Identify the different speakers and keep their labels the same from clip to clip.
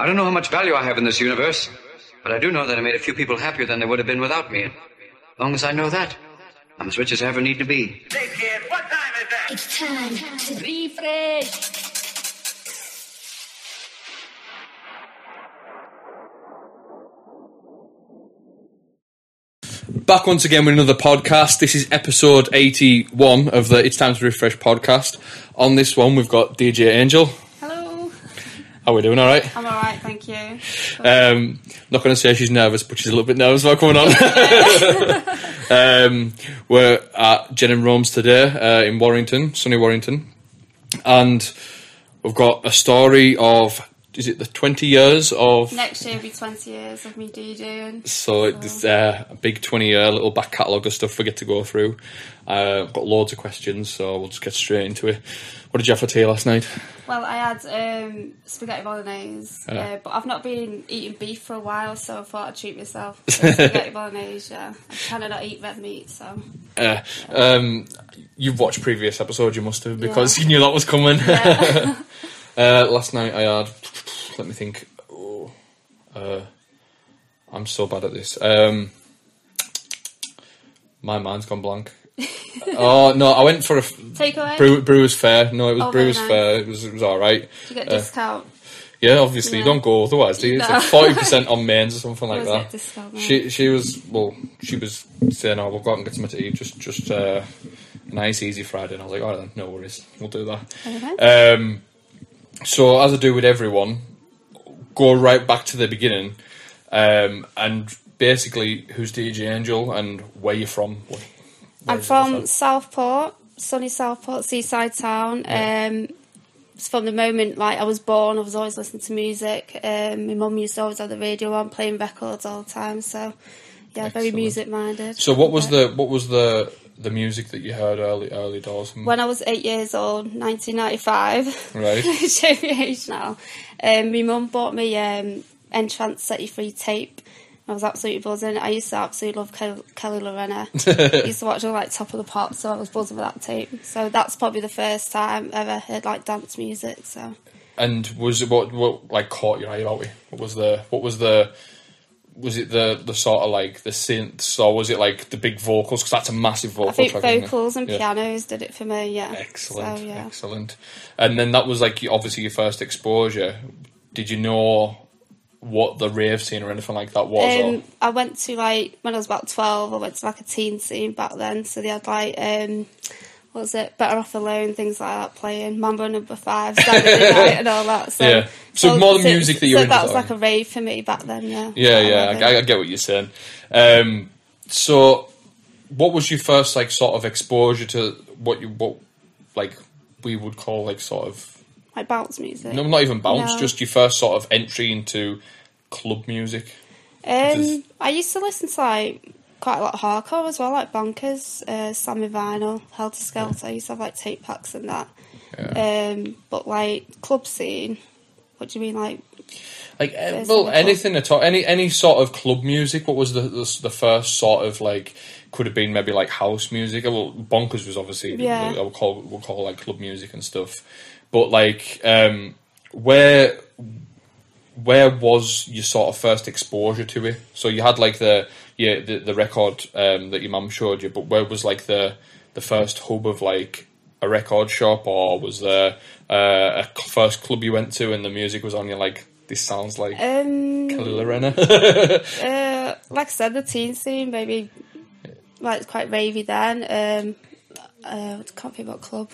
Speaker 1: I don't know how much value I have in this universe, but I do know that I made a few people happier than they would have been without me. And as long as I know that, I'm as rich as I ever need to be.
Speaker 2: Hey kid, what time is that?
Speaker 3: It's time to Riffresh.
Speaker 4: Back once again with another podcast. This is episode 81 of the It's Time to Riffresh podcast. On this one, we've got DJ Angel. How are we doing? All right?
Speaker 5: I'm alright, thank you.
Speaker 4: Um, not going to say she's nervous, but she's a little bit nervous about coming on. um, we're at Jen and Rome's today uh, in Warrington, sunny Warrington. And we've got a story of, is it the 20 years of.
Speaker 5: Next year will be 20 years of me DJing.
Speaker 4: So it's uh, a big 20 year little back catalogue of stuff we get to go through. Uh, I've got loads of questions, so we'll just get straight into it. What did you have for tea last night?
Speaker 5: Well, I had um, spaghetti bolognese,
Speaker 4: Yeah.
Speaker 5: uh, but I've not been eating beef for a while, so I thought I'd treat myself. Spaghetti bolognese, yeah. I kind of not eat red meat, so.
Speaker 4: Uh, um, you've watched previous episodes, you must have, because
Speaker 5: Yeah.
Speaker 4: you knew that was coming.
Speaker 5: Yeah.
Speaker 4: uh, last night I had, let me think. Oh, uh, I'm so bad at this. Um, my mind's gone blank. oh no, I went for a
Speaker 5: Takeaway?
Speaker 4: brew, Brewers Fair. No, it was
Speaker 5: Oh,
Speaker 4: Brewers
Speaker 5: nice.
Speaker 4: Fair. It was it was all right.
Speaker 5: Did you get
Speaker 4: Uh,
Speaker 5: discount?
Speaker 4: Yeah, obviously you don't go otherwise, do you? It's like forty percent on mains or something like that.
Speaker 5: discount.
Speaker 4: She she was well, she was saying, "Oh, we'll go out and get some to eat, just just uh, a nice easy Friday." And I was like, "All right, then, no worries, we'll do that."
Speaker 5: Okay.
Speaker 4: Um, so as I do with everyone, go right back to the beginning, um, and basically, who's DJ Angel and where you're from? Where-
Speaker 5: I'm from Southport, sunny Southport, seaside town. Um, from the moment like I was born, I was always listening to music. Um, my mum used to always have the radio on, playing records all the time. So, yeah, very music minded.
Speaker 4: So what was the what was the the music that you heard early early doors?
Speaker 5: When I was eight years old, 1995,
Speaker 4: Right.
Speaker 5: show me age now. Um, my mum bought me um, N-Trance Set You Free tape. I was absolutely buzzing. I used to absolutely love Kelly, Kelly Llorenna. I used to watch her like Top of the Pops, so I was buzzing with that tape. So that's probably the first time I ever heard like dance music. So
Speaker 4: And was it what what like caught your eye about it? What was the what was the was it the the sort of like the synths or was it like the big vocals? Because that's a massive vocal
Speaker 5: I think
Speaker 4: track.
Speaker 5: vocals and
Speaker 4: Yeah.
Speaker 5: pianos did it for me. Yeah,
Speaker 4: Excellent,
Speaker 5: So, yeah.
Speaker 4: excellent. And then that was like obviously your first exposure. Did you know what the rave scene or anything like that was?
Speaker 5: Um, I went to like when I was about twelve. I went to like a teen scene back then, so they had like um, what was it? Better off alone, things like that playing Mambo Number Five, Saturday Night, and all that. So,
Speaker 4: Yeah. So more the music that you
Speaker 5: so that was like a rave for me back then. Yeah.
Speaker 4: yeah, yeah. I, I get what you're saying. Um, so, what was your first like sort of exposure to what you what like we would call like sort of
Speaker 5: like bounce music.
Speaker 4: no, not even bounce,
Speaker 5: No.
Speaker 4: just your first sort of entry into club music.
Speaker 5: Um, I used to listen to like quite a lot of hardcore as well, like Bonkers, uh, Slammin' Vinyl, Helter Skelter. I used to have like tape packs and that. Um, but like club scene, what do you mean, like
Speaker 4: Like, uh, well, anything at all, any any sort of club music. What was the, the the first sort of like? Could have been maybe like house music. Well, bonkers was obviously
Speaker 5: Yeah.
Speaker 4: I would call we'll call like club music and stuff. But like, um, where where was your sort of first exposure to it? So you had like the yeah the, the record um, that your mum showed you, but where was like the the first hub of like a record shop, or was there uh, a first club you went to and the music was on? You're like, this sounds like
Speaker 5: um,
Speaker 4: Kelly Llorenna.
Speaker 5: uh, like I said, the teen scene maybe like it's quite ravey then. Um, uh, I can't think what club.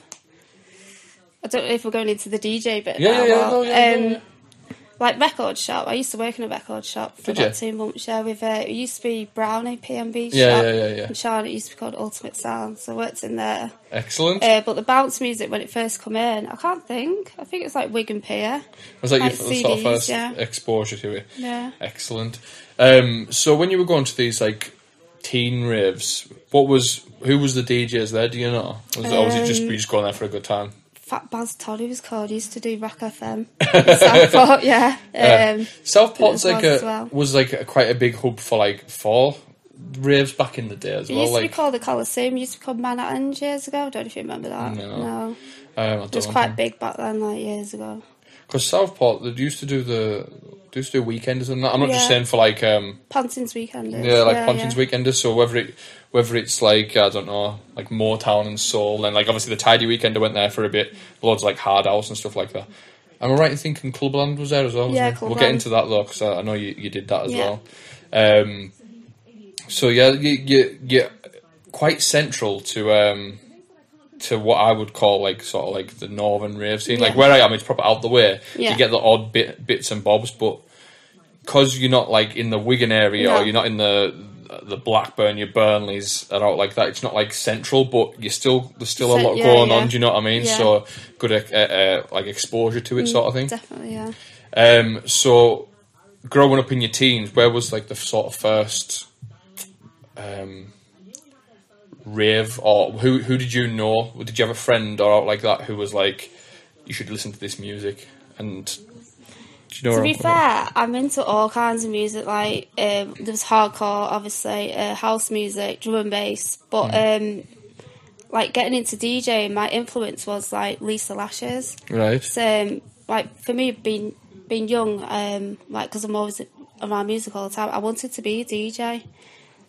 Speaker 5: I don't know if we're going into the DJ bit.
Speaker 4: Yeah,
Speaker 5: now,
Speaker 4: yeah, yeah,
Speaker 5: but,
Speaker 4: no, yeah,
Speaker 5: um,
Speaker 4: yeah.
Speaker 5: Like record shop. I used to work in a record shop for
Speaker 4: Did
Speaker 5: about
Speaker 4: you?
Speaker 5: two months. Yeah, with uh, it used to be Brownie PMB
Speaker 4: Yeah,
Speaker 5: shop.
Speaker 4: yeah, yeah, yeah.
Speaker 5: In Charlotte, it used to be called Ultimate Sound. So I worked in there.
Speaker 4: Excellent.
Speaker 5: Uh, but the bounce music when it first come in, I can't think. I think it's like Wigan Pier.
Speaker 4: was that your
Speaker 5: like
Speaker 4: f- sort of first
Speaker 5: yeah.
Speaker 4: exposure to it?
Speaker 5: Yeah.
Speaker 4: Excellent. Um, so when you were going to these like teen raves, what was who was the DJs there? Do you know? Was, or was it just
Speaker 5: Um,
Speaker 4: were you just going there for a good time?
Speaker 5: Fat Baz Todd, he was called. He used to do Rock FM. Southport, yeah. Um,
Speaker 4: Southport's
Speaker 5: it
Speaker 4: like
Speaker 5: was
Speaker 4: a
Speaker 5: well.
Speaker 4: was like a, quite a big hub for like fall raves back in the day as
Speaker 5: it
Speaker 4: well.
Speaker 5: used to
Speaker 4: Like
Speaker 5: be called the Coliseum. It used to be called Manhattan years ago. I don't know if you remember that.
Speaker 4: No.
Speaker 5: No.
Speaker 4: um,
Speaker 5: It was quite big back then, like years ago.
Speaker 4: Because Southport they used to do the they used to do weekenders and that. I'm not just saying for like um
Speaker 5: Pontins weekend.
Speaker 4: yeah like Pontins weekenders. So whether it whether it's like I don't know like Motown and soul and like obviously the Tidy weekender went there for a bit. Loads like Hard House and stuff like that. Am I right in thinking Clubland was there as well?
Speaker 5: Yeah,
Speaker 4: it? We'll get into that though because I, I know you, you did that as
Speaker 5: Yeah.
Speaker 4: well. Um, so yeah, you you you're quite central to um to what I would call like sort of like the northern rave scene. Like where I am, it's proper out the way.
Speaker 5: Yeah.
Speaker 4: You get the odd bit bits and bobs, but because you're not like in the Wigan area
Speaker 5: No.
Speaker 4: or you're not in the the Blackburn, your Burnleys are out like that. It's not like central, but you still there's still a lot
Speaker 5: yeah,
Speaker 4: going
Speaker 5: yeah.
Speaker 4: on. Do you know what I mean?
Speaker 5: Yeah. Mm,
Speaker 4: So good uh, uh, like exposure to it, sort of thing.
Speaker 5: Definitely, yeah.
Speaker 4: Um, so growing up in your teens, where was like the sort of first um, rave, or who who did you know? Did you have a friend or out like that who was like, you should listen to this music? And you know?
Speaker 5: To be fair, I'm into all kinds of music. Like um, there was hardcore, obviously, uh, house music, drum and bass. But
Speaker 4: Mm.
Speaker 5: um, like getting into DJing, my influence was like Lisa Lashes.
Speaker 4: right?
Speaker 5: So, um, like for me, being being young, um, like because I'm always around music all the time, I wanted to be a DJ.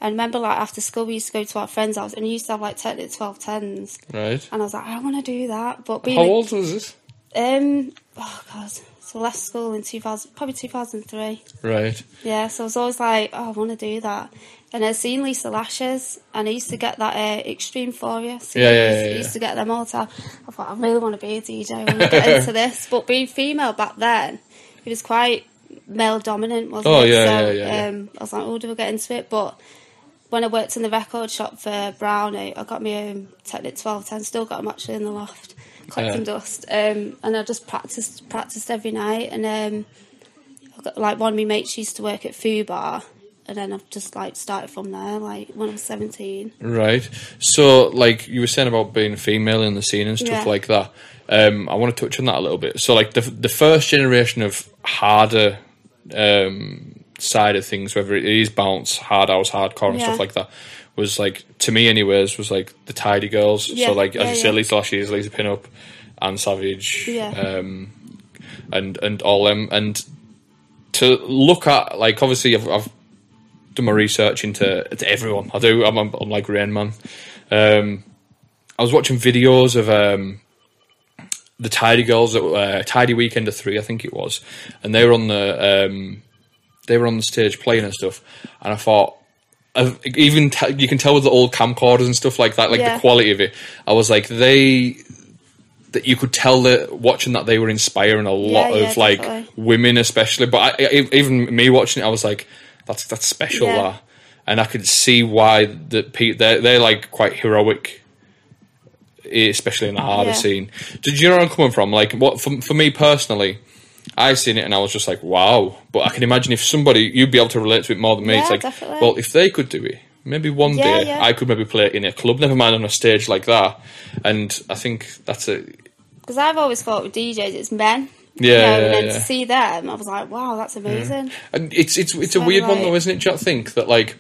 Speaker 5: I remember like after school, we used to go to our friends' house and we used to have like Technic 1210s.
Speaker 4: Right.
Speaker 5: And I was like, I want to do that. But being
Speaker 4: How old was this?
Speaker 5: Um, oh god, so I left school in 2000, probably 2003.
Speaker 4: Right.
Speaker 5: Yeah, so I was always like, oh, I want to do that. And I'd seen Lisa Lashes, and I used to get that uh, Extreme Euphoria.
Speaker 4: Yeah, yeah, yeah,
Speaker 5: I used to get them all the time. I thought, I really want to be a DJ. I want to get into this. But being female back then, it was quite male dominant, wasn't
Speaker 4: Oh,
Speaker 5: it?
Speaker 4: yeah,
Speaker 5: so,
Speaker 4: yeah, yeah, yeah.
Speaker 5: Um, I was like, oh, do I get into it? But when I worked in the record shop for Brownie, I got my own Technic 1210, still got them actually in the loft, collecting
Speaker 4: Yeah.
Speaker 5: dust. Um, and I just practiced practiced every night. And um, I got, like one of my mates used to work at Foo Bar, and then I've just like started from there, like when I was 17.
Speaker 4: Right. So, like you were saying about being female in the scene and stuff
Speaker 5: Yeah.
Speaker 4: like that. Um, I want to touch on that a little bit. So, like the the first generation of harder um, side of things, whether it is bounce, hard house, hardcore, and
Speaker 5: Yeah.
Speaker 4: stuff like that, was like to me, anyways, was like the tidy girls.
Speaker 5: Yeah,
Speaker 4: So, like as
Speaker 5: yeah,
Speaker 4: you said. Lisa Lashes, Lisa Pin-Up, Anne Savage, um, and and all them, and to look at like obviously I've, I've done my research into, into everyone. I do. I'm, I'm, I'm like Rain Man. Um, I was watching videos of um, the Tidy Girls at uh, Tidy Weekend of Three, I think it was, and they were on the um, they were on the stage playing and stuff, and I thought. I've- Even t- you can tell with the old camcorders and stuff like that, like
Speaker 5: Yeah.
Speaker 4: the quality of it. I was like, they that you could tell that watching that they were inspiring a lot
Speaker 5: yeah,
Speaker 4: of like
Speaker 5: definitely.
Speaker 4: women, especially. But I, I, even me watching it, I was like, that's that's special,
Speaker 5: Yeah.
Speaker 4: that. And I could see why that they're they're like quite heroic, especially in the harder
Speaker 5: Yeah.
Speaker 4: scene. Did you know where I'm coming from? Like, what for, for me personally, I seen it and I was just like, wow. But I can imagine if somebody you'd be able to relate to it more than me. it's
Speaker 5: Yeah,
Speaker 4: like,
Speaker 5: definitely.
Speaker 4: well, if they could do it. Maybe one
Speaker 5: Yeah,
Speaker 4: day
Speaker 5: yeah.
Speaker 4: I could maybe play it in a club, never mind on a stage like that. And I think that's a
Speaker 5: Because I've always thought with DJs, it's men.
Speaker 4: Yeah,
Speaker 5: You know,
Speaker 4: yeah,
Speaker 5: and to see them, I was like, wow, that's mm. amazing.
Speaker 4: And it's it's it's a
Speaker 5: So,
Speaker 4: weird one though, isn't it? Do you think that like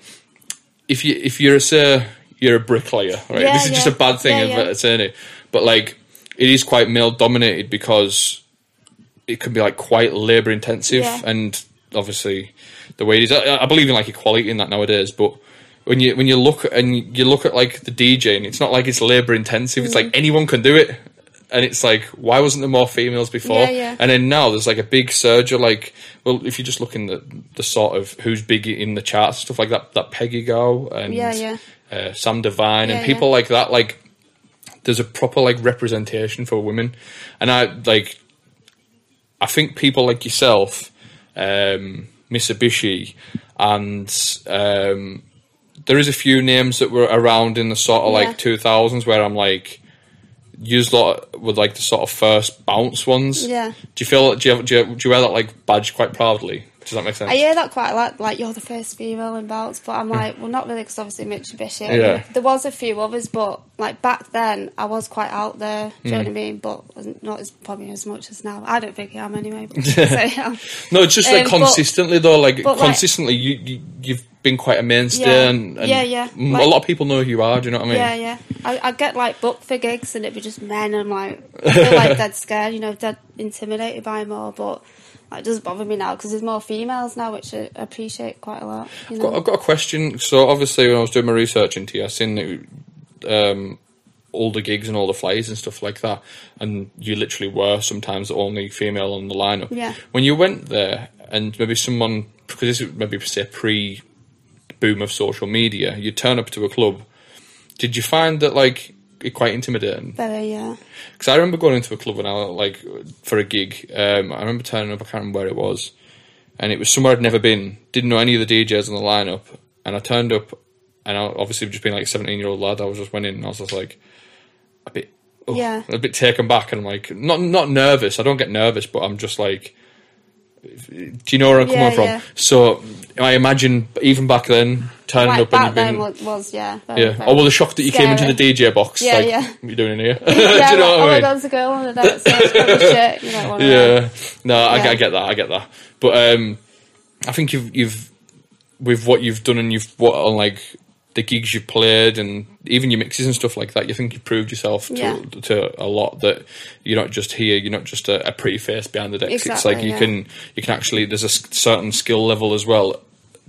Speaker 4: if you if you're a say you're a bricklayer, right? This is just a bad thing
Speaker 5: Yeah,
Speaker 4: of
Speaker 5: yeah.
Speaker 4: it, it, but like it is quite male dominated because it can be like quite labour intensive
Speaker 5: Yeah.
Speaker 4: and obviously the way it is. I, I believe in like equality in that nowadays, but. When you when you look and you look at like the DJing, it's not like it's labour intensive. It's
Speaker 5: Mm.
Speaker 4: like anyone can do it, and it's like why wasn't there more females before?
Speaker 5: Yeah, yeah.
Speaker 4: And then now there's like a big surge of like, well, if you just look in the the sort of who's big in the charts, stuff like that, that Peggy Gou and
Speaker 5: Yeah, yeah.
Speaker 4: Uh, Sam Divine and people like that, like there's a proper like representation for women, and I like, I think people like yourself, um, Mitsubishi, and um, there is a few names that were around in the sort of
Speaker 5: Yeah.
Speaker 4: like 2000s where I'm like. Used a lot with like the sort of first bounce ones.
Speaker 5: Yeah.
Speaker 4: Do you feel? Do you, do you, do you wear that like badge quite proudly? Does that make sense?
Speaker 5: I hear that quite a lot, like you're the first female in bounce, but I'm like, well, not really, because obviously Mitsubishi.
Speaker 4: Yeah.
Speaker 5: There was a few others, but like back then, I was quite out there. Do you know
Speaker 4: Mm.
Speaker 5: what I mean? But wasn't- as probably as much as now. I don't think I am anyway. But so, yeah.
Speaker 4: No, it's just like
Speaker 5: Um, but-
Speaker 4: consistently though. Like
Speaker 5: but, like-
Speaker 4: consistently, you, you you've been quite a mainstay,
Speaker 5: Yeah.
Speaker 4: and, and
Speaker 5: Yeah, yeah. Like-
Speaker 4: a lot of people know who you are. Do you know what I mean?
Speaker 5: Yeah, yeah. I, I get like booked for gigs and it'd be just men and like I feel like dead scared, you know, dead intimidated by them all. But Like, it doesn't bother me now because there's more females now, which I appreciate quite a lot. You
Speaker 4: I've got,
Speaker 5: know?
Speaker 4: I've got a question. So obviously, when I was doing my research into you, I seen that um, all the gigs and all the flyers and stuff like that, and you literally were sometimes the only female on the lineup.
Speaker 5: Yeah.
Speaker 4: When you went there, and maybe someone because this is maybe say pre boom of social media, you turn up to a club. Did you find that like quite intimidating?
Speaker 5: Very, yeah.
Speaker 4: Because I remember going into a club when I like for a gig. Um, I remember turning up. I can't remember where it was, and it was somewhere I'd never been. Didn't know any of the DJs on the lineup, and I turned up, and I obviously just being like a seventeen year old lad. I was just went in, and I was just like a bit, oh,
Speaker 5: Yeah.
Speaker 4: a bit taken back, and I'm like not not nervous. I don't get nervous, but I'm just like. Do you know where I'm
Speaker 5: Yeah,
Speaker 4: coming from?
Speaker 5: yeah.
Speaker 4: So I imagine even back then, turning
Speaker 5: Like
Speaker 4: up and
Speaker 5: back
Speaker 4: you've
Speaker 5: then
Speaker 4: been
Speaker 5: was, yeah. Very,
Speaker 4: yeah.
Speaker 5: very
Speaker 4: Oh well, the shock that you came into the DJ box.
Speaker 5: Yeah,
Speaker 4: like,
Speaker 5: yeah.
Speaker 4: What are you doing in here?
Speaker 5: yeah,
Speaker 4: Do you know
Speaker 5: like,
Speaker 4: what
Speaker 5: oh my god, there's a girl on the dance shit, you know, one of.
Speaker 4: Yeah, no, I,
Speaker 5: Yeah.
Speaker 4: I get that. I get that. But um, I think you've you've with what you've done and you've what on like the gigs you've played and even your mixes and stuff like that. You think you've proved yourself to,
Speaker 5: Yeah.
Speaker 4: to a lot that you're not just here. You're not just a, a pretty face behind the decks. it's
Speaker 5: Exactly,
Speaker 4: like you
Speaker 5: yeah.
Speaker 4: can you can actually there's a certain skill level as well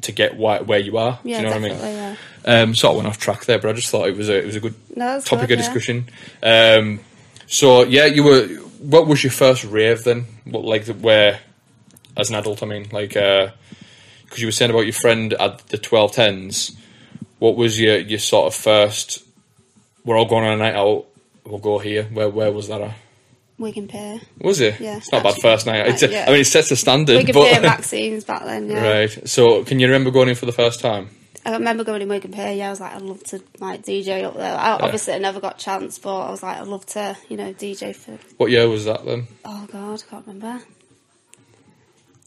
Speaker 4: to get why, where you are.
Speaker 5: Yeah,
Speaker 4: Do you know what I mean?
Speaker 5: yeah.
Speaker 4: Um, sort of went off track there, but I just thought it was a it was a good
Speaker 5: No,
Speaker 4: topic
Speaker 5: good,
Speaker 4: of
Speaker 5: yeah.
Speaker 4: discussion. Um, so yeah, you were. What was your first rave then? What like the, where, as an adult? I mean, like because you were saying about your friend at the twelve tens. What was your your sort of first? We're all going on a night out. We'll go here. Where where was that? At?
Speaker 5: Wigan Pier.
Speaker 4: Was it?
Speaker 5: Yeah,
Speaker 4: it's not a bad first night. a-
Speaker 5: yeah.
Speaker 4: I mean, it sets the standard.
Speaker 5: Wigan
Speaker 4: but
Speaker 5: Pier Maxine's back then, yeah.
Speaker 4: right. So, can you remember going in for the first time?
Speaker 5: I remember going in Wigan Pier, yeah, I was like, I'd love to like DJ up there. I, Obviously, I never got a chance, but I was like, I'd love to, you know, DJ for,
Speaker 4: What year was that then?
Speaker 5: oh god, I can't remember.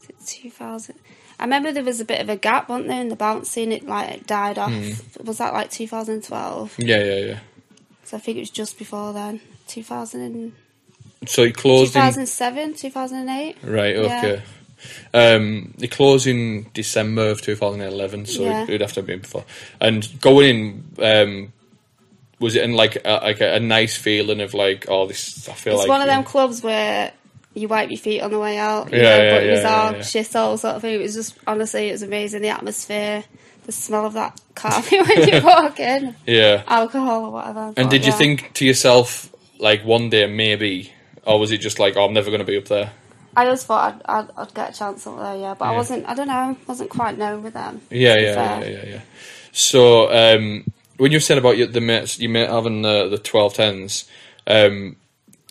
Speaker 5: Is it 2000? I remember there was a bit of a gap, wasn't there, in the bounce scene, it like it died off.
Speaker 4: Hmm.
Speaker 5: Was that like 2012?
Speaker 4: Yeah, yeah, yeah.
Speaker 5: So I think it was just before then. 2000 and,
Speaker 4: So it closed in
Speaker 5: 2007, 2008?
Speaker 4: Right,
Speaker 5: Yeah.
Speaker 4: okay. Um, it closed in December of 2011, so
Speaker 5: Yeah.
Speaker 4: it would have to have been before. And going in, um, was it in like a, like a, a nice feeling of like, oh, this? I feel
Speaker 5: It's
Speaker 4: like It's
Speaker 5: one of them clubs where you wipe your feet on the way out.
Speaker 4: Yeah,
Speaker 5: know,
Speaker 4: yeah,
Speaker 5: but it was
Speaker 4: yeah,
Speaker 5: all
Speaker 4: yeah, yeah.
Speaker 5: shithole sort of thing. It was just honestly, it was amazing. The atmosphere, the smell of that coffee when you walk in,
Speaker 4: Yeah.
Speaker 5: alcohol or whatever.
Speaker 4: And did you
Speaker 5: yeah.
Speaker 4: think to yourself like one day maybe, or was it just like, oh, I'm never going to be up there?
Speaker 5: I just thought I'd, I'd, I'd get a chance up there, yeah. But I wasn't. I don't know. I wasn't quite known with them.
Speaker 4: Yeah, yeah, yeah, yeah, yeah. So um, when you said about your, the mates, you mate having the the twelve tens, um,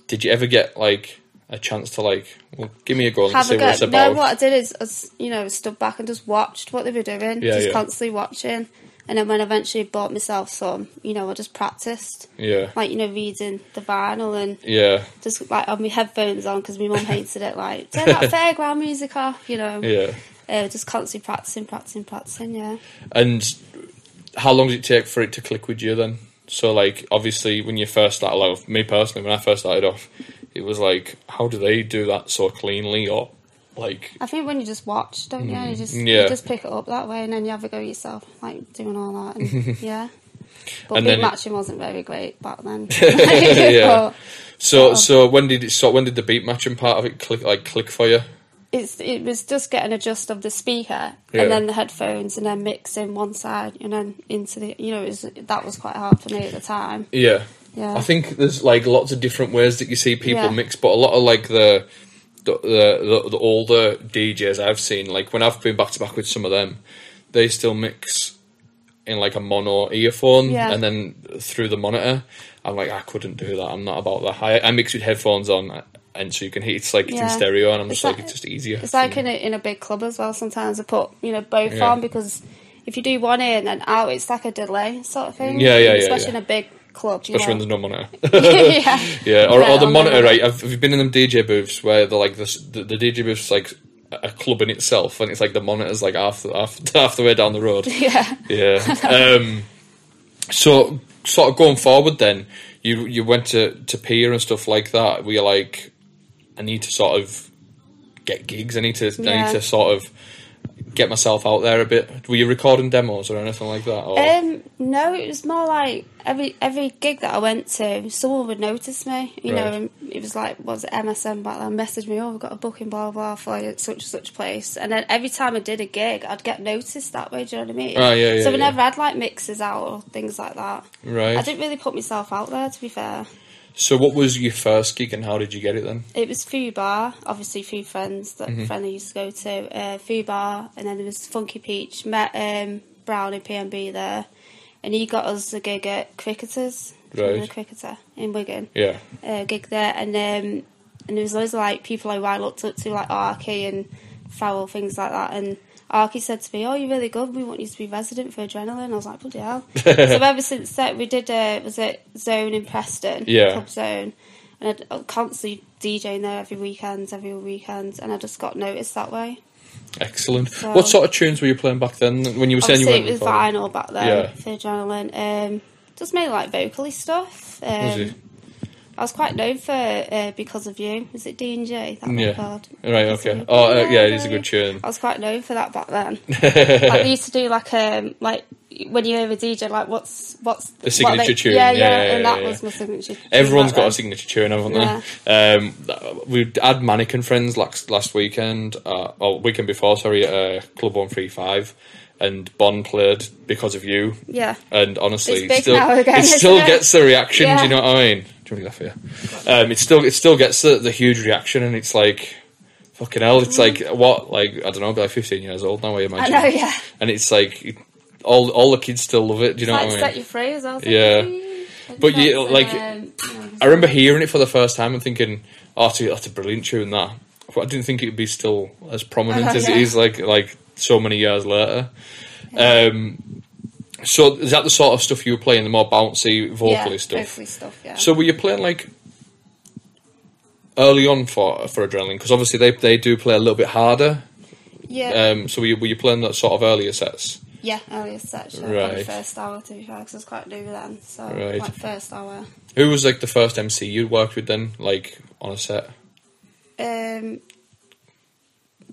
Speaker 4: did you ever get like a chance to like, well, give me a go and
Speaker 5: Have
Speaker 4: see
Speaker 5: a
Speaker 4: what it's about?
Speaker 5: No, what I did is, I you know, stood back and just watched what they were doing.
Speaker 4: Yeah,
Speaker 5: just
Speaker 4: yeah.
Speaker 5: constantly watching. And then when I eventually bought myself some, you know, I just practiced.
Speaker 4: Yeah,
Speaker 5: Like, you know, reading the vinyl and
Speaker 4: yeah,
Speaker 5: just like have my headphones on because my mum hated it. Like turn that fairground music off, you know.
Speaker 4: yeah.
Speaker 5: Uh, just constantly practicing, practicing, practicing. Yeah.
Speaker 4: And how long did it take for it to click with you then? So like obviously when you first started off, me personally, when I first started off, it was like, how do they do that so cleanly or like
Speaker 5: I think when you just watch, don't you? You just
Speaker 4: yeah.
Speaker 5: you just pick it up that way, and then you have a go yourself, like doing all that. And, yeah. But
Speaker 4: And
Speaker 5: big
Speaker 4: then
Speaker 5: matching wasn't very great back then.
Speaker 4: Yeah.
Speaker 5: But
Speaker 4: so
Speaker 5: Oh.
Speaker 4: so when did it so when did the beat matching part of it click like click for you?
Speaker 5: it's it was just getting a adjust of the speaker
Speaker 4: Yeah.
Speaker 5: and then the headphones and then mixing one side and then into the you know it was, that was quite hard for me at the time.
Speaker 4: Yeah.
Speaker 5: Yeah.
Speaker 4: I think there's like lots of different ways that you see people
Speaker 5: Yeah.
Speaker 4: mix, but a lot of like the the, the the older DJs I've seen, like when I've been back to back with some of them, they still mix in like a mono earphone
Speaker 5: Yeah.
Speaker 4: and then through the monitor. I'm like, I couldn't do that. I'm not about that. I, I mix with headphones on, and so you can hear it's like it's in stereo, and I'm
Speaker 5: It's
Speaker 4: just like,
Speaker 5: like-
Speaker 4: it's just easier.
Speaker 5: It's like in a, in a big club as well. Sometimes I put you know both
Speaker 4: Yeah.
Speaker 5: on because if you do one in and out, it's like a delay sort of thing.
Speaker 4: Yeah, yeah, yeah,
Speaker 5: Especially
Speaker 4: yeah.
Speaker 5: in a big club. You
Speaker 4: especially when
Speaker 5: know.
Speaker 4: there's no monitor.
Speaker 5: yeah.
Speaker 4: Yeah, or, or the monitor, right? Have, have you been in them DJ booths where they're like this, the, the DJ booth's like a club in itself, and it's like the monitor's like half the, half, half the way down the road.
Speaker 5: Yeah.
Speaker 4: Yeah. Um, so, sort of going forward, then you you went to to Pier and stuff like that. Were you like, I need to sort of get gigs. I need to I need to sort of get myself out there a bit. Were you recording demos or anything like that? Or?
Speaker 5: Um, no, it was more like every every gig that I went to, someone would notice me. You know,
Speaker 4: Right.
Speaker 5: and it was like, was it MSN back then? Message me, oh, we've got a booking, blah blah, for you at such and such place. And then every time I did a gig, I'd get noticed that way. Do you know what I mean?
Speaker 4: Ah, yeah, yeah,
Speaker 5: So we
Speaker 4: yeah.
Speaker 5: never had like mixes out or things like that.
Speaker 4: right.
Speaker 5: I didn't really put myself out there, to be fair.
Speaker 4: So what was your first gig and how did you get it then?
Speaker 5: It was Food Bar, obviously Food Friends that
Speaker 4: Mm-hmm.
Speaker 5: friend I used to go to. Uh, Food Bar, and then there was Funky Peach. Met um, Brownie PMB there, and he got us a gig at Cricketers, Do you remember
Speaker 4: Right.
Speaker 5: the Cricketer in Wigan,
Speaker 4: Yeah.
Speaker 5: uh, gig there, and um, and there was loads of like people who I looked up to, like Arky and Farrell, things like that, and. Arky said to me, "Oh, you're really good. We want you to be resident for Adrenaline." I was like, "Bloody hell!" so ever since that, we did. Uh, was it Zone in Preston?
Speaker 4: Yeah.
Speaker 5: Club Zone, and I'd, I'm constantly DJing there every weekend, every weekend, and I just got noticed that way.
Speaker 4: Excellent.
Speaker 5: So-
Speaker 4: what sort of tunes were you playing back then when you were saying you went
Speaker 5: it was vinyl back then
Speaker 4: Yeah.
Speaker 5: for Adrenaline. Um, just mainly like vocally stuff. Um? I was quite known for uh, because of you. Was it D and J? That
Speaker 4: Yeah.
Speaker 5: record?
Speaker 4: Right, okay. Oh, uh, yeah, it is a good tune.
Speaker 5: I was quite known for that back then. like we used to do like um like when you hear a DJ like what's what's
Speaker 4: The signature
Speaker 5: they-
Speaker 4: tune,
Speaker 5: Yeah,
Speaker 4: yeah,
Speaker 5: yeah,
Speaker 4: yeah,
Speaker 5: and that
Speaker 4: yeah,
Speaker 5: was my signature. tune
Speaker 4: Everyone's got a signature tune, haven't they? Um, we had Mannequin Friends last last weekend, uh, or weekend before, sorry, at uh, Club One Three Five, and Bond played because of you.
Speaker 5: Yeah.
Speaker 4: And honestly,
Speaker 5: It's
Speaker 4: still
Speaker 5: again,
Speaker 4: it still
Speaker 5: it?
Speaker 4: gets the reaction. Do you know what I mean? Do you want to get that for? Um, it still it still gets the, the huge reaction, and it's like. Fucking hell! It's like what, like I don't know, be like fifteen years old now. I
Speaker 5: I
Speaker 4: imagine.
Speaker 5: know, yeah.
Speaker 4: And it's like all all the kids still love it. Do you know
Speaker 5: like
Speaker 4: what I mean?
Speaker 5: set you free as well. It's like,
Speaker 4: Yeah. But you- like,
Speaker 5: um,
Speaker 4: I remember hearing it for the first time and thinking, "Oh, that's a, that's a brilliant tune." That, but I didn't think it would be still as prominent as it
Speaker 5: yeah.
Speaker 4: is. Like like so many years later. Um, so is that the sort of stuff you were playing, the more bouncy vocally
Speaker 5: yeah,
Speaker 4: stuff?
Speaker 5: vocally stuff. Yeah.
Speaker 4: So were you playing like early on for for adrenaline? Because obviously they they do play a little bit harder.
Speaker 5: yeah,
Speaker 4: Um, so were you, were you playing that sort of earlier sets?
Speaker 5: yeah, earlier section.
Speaker 4: Right.
Speaker 5: First hour to be fair, because I was quite new then. So
Speaker 4: Right.
Speaker 5: like first hour.
Speaker 4: Who was like the first MC you worked with then, like on a set?
Speaker 5: Um,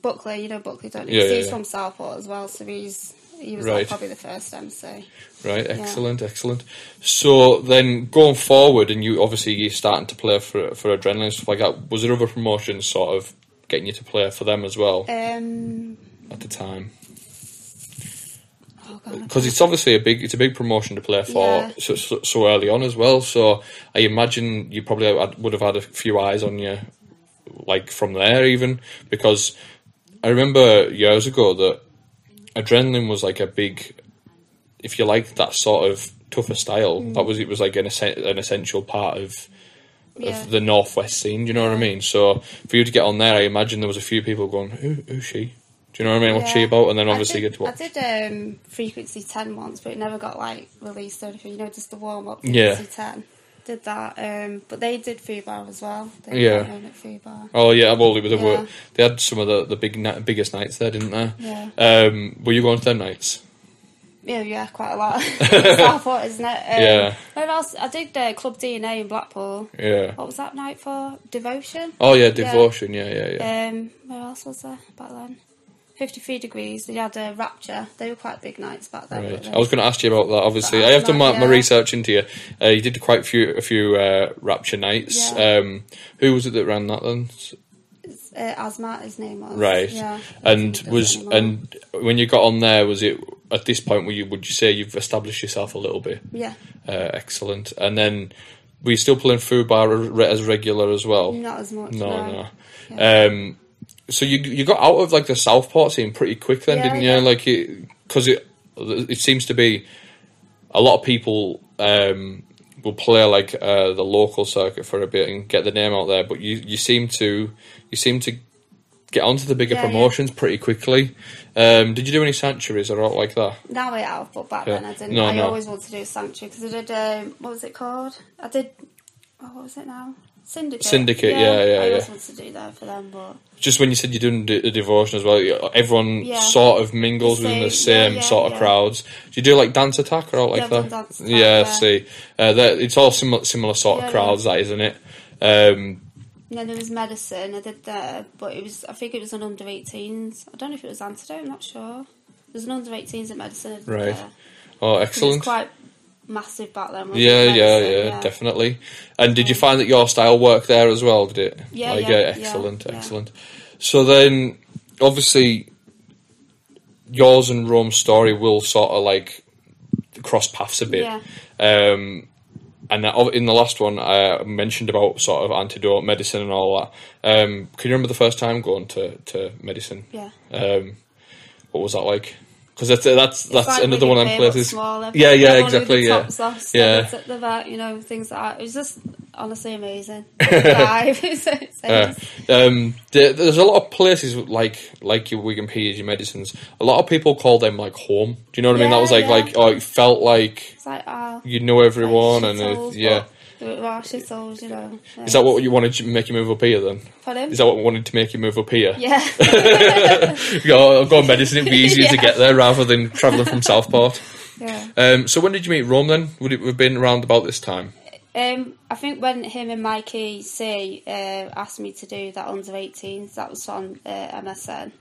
Speaker 5: Buckley, you know Buckley, don't you?
Speaker 4: Yeah, yeah,
Speaker 5: he's
Speaker 4: yeah.
Speaker 5: from Southport as well, so he's he was
Speaker 4: Right.
Speaker 5: like probably the first MC.
Speaker 4: Right, excellent, excellent. So then going forward, and you obviously you're starting to play for for adrenaline and stuff like that. Was there other promotions sort of getting you to play for them as well
Speaker 5: Um,
Speaker 4: at the time?
Speaker 5: oh
Speaker 4: Because it's obviously a big it's a big promotion to play for
Speaker 5: Yeah.
Speaker 4: so, so, so early on as well. So I imagine you probably had, would have had a few eyes on you, like from there even because I remember years ago that adrenaline was like a big, if you like that sort of tougher style,
Speaker 5: Mm.
Speaker 4: that was it was like an an essential part of
Speaker 5: Yeah.
Speaker 4: of the northwest scene. Do you know what I mean? So for you to get on there, I imagine there was a few people going, "Who who's she?" Do you know what I mean? What's she about? And then obviously
Speaker 5: did,
Speaker 4: get to what.
Speaker 5: I did um, frequency ten once, but it never got like released or anything. You know, just the warm up
Speaker 4: Yeah.
Speaker 5: ten. Did that, um, but they did Food Bar as well. They
Speaker 4: Yeah.
Speaker 5: were known at Food Bar.
Speaker 4: Oh yeah, well, it was a
Speaker 5: Yeah.
Speaker 4: they had some of the, the big biggest nights there, didn't they?
Speaker 5: Yeah.
Speaker 4: Um, were you going to them nights?
Speaker 5: Yeah, yeah, quite a lot. Southport, isn't it? Um,
Speaker 4: Yeah.
Speaker 5: Where else? I did uh, Club DNA in Blackpool.
Speaker 4: Yeah.
Speaker 5: What was that night for? Devotion.
Speaker 4: Oh yeah, devotion. Yeah, yeah, yeah.
Speaker 5: Um, where else was there back then? 53 degrees. They had a Rapture. They were quite big nights back then.
Speaker 4: Right. I was going to ask you about that. Obviously, I have done my,
Speaker 5: yeah.
Speaker 4: my research into you. Uh, you did quite a few a few uh, Rapture nights.
Speaker 5: Yeah.
Speaker 4: Um, who was it that ran that then?
Speaker 5: uh, Asmat, his name was.
Speaker 4: Right.
Speaker 5: Yeah.
Speaker 4: And was and when you got on there, was it at this point where you would you say you've established yourself a little bit?
Speaker 5: Yeah.
Speaker 4: Uh, excellent. And then were you still playing food bar as regular as well?
Speaker 5: Not as much.
Speaker 4: No,
Speaker 5: no.
Speaker 4: no. Um, so you you got out of like the Southport scene pretty quick then,
Speaker 5: Yeah,
Speaker 4: didn't you?
Speaker 5: yeah.
Speaker 4: Like because it, it seems to be a lot of people um, will play like uh, the local circuit for a bit and get the name out there, but you you seem to you seem to get onto the bigger
Speaker 5: Yeah, yeah.
Speaker 4: promotions pretty quickly. Um, did you do any sanctuaries or out like that?
Speaker 5: Now I have, but back
Speaker 4: Yeah.
Speaker 5: then I didn't.
Speaker 4: No,
Speaker 5: I
Speaker 4: no.
Speaker 5: always wanted to do Sanctuary because I did. Um, what was it called? I did. Oh, what was it now? Syndicate.
Speaker 4: Syndicate, yeah, yeah,
Speaker 5: I always
Speaker 4: yeah.
Speaker 5: wanted to do that for them, but
Speaker 4: Just when you said you're doing the, the devotion as well, everyone
Speaker 5: Yeah.
Speaker 4: sort of mingles within the
Speaker 5: same, yeah, yeah,
Speaker 4: sort of
Speaker 5: yeah.
Speaker 4: crowds. Do you do like dance attack or out like
Speaker 5: Yeah,
Speaker 4: that?
Speaker 5: Attack,
Speaker 4: yeah,
Speaker 5: yeah.
Speaker 4: see, uh, that- it's all similar, similar sort of
Speaker 5: Yeah,
Speaker 4: crowds, that isn't it? Um,
Speaker 5: And then there was medicine. I did there, but it was I think it was an under 18s. I don't know if it was antidote. I'm not sure. There's an under 18s at medicine. I did
Speaker 4: Right.
Speaker 5: there.
Speaker 4: Oh, excellent.
Speaker 5: quite massive back then. wasn't
Speaker 4: Yeah,
Speaker 5: it,
Speaker 4: yeah,
Speaker 5: medicine?
Speaker 4: yeah, definitely. And did you find that your style worked there as well? Did it?
Speaker 5: Yeah,
Speaker 4: Like,
Speaker 5: yeah,
Speaker 4: excellent,
Speaker 5: yeah, yeah.
Speaker 4: excellent. So then, obviously, yours and Rome's story will sort of like cross paths a bit.
Speaker 5: Yeah.
Speaker 4: Um, and that- in the last one, I mentioned about sort of antidote medicine and all that. Um, can you remember the first time going to, to medicine?
Speaker 5: Yeah.
Speaker 4: Um, what was that like? Because that's that's that's
Speaker 5: like
Speaker 4: another one of them
Speaker 5: Pier, but
Speaker 4: places.
Speaker 5: smaller.
Speaker 4: Yeah, yeah, exactly. Yeah, yeah.
Speaker 5: At the back, you know, things like that. It was just honestly amazing. The vibe. It's- it's-
Speaker 4: Yeah. Um, there, there's a lot of places like like your Wigan Piers, your medicines. A lot of people call them like home. Do you know what I mean? That was like
Speaker 5: yeah.
Speaker 4: like oh, it felt like
Speaker 5: It's like, ah,
Speaker 4: you know everyone,
Speaker 5: like
Speaker 4: and it, yeah.
Speaker 5: but There were shitholes, you know.
Speaker 4: Is that what you wanted to make you move up here then?
Speaker 5: Pardon?
Speaker 4: Is that what we wanted to make you move up here?
Speaker 5: Yeah.
Speaker 4: go, go on medicine. It'd be easier to get there rather than travelling from Southport.
Speaker 5: yeah.
Speaker 4: Um, so when did you meet Rome then? Would it have been around about this time?
Speaker 5: Um, I think when him and Mikey C uh, asked me to do that under 18s, that was on uh, MSN.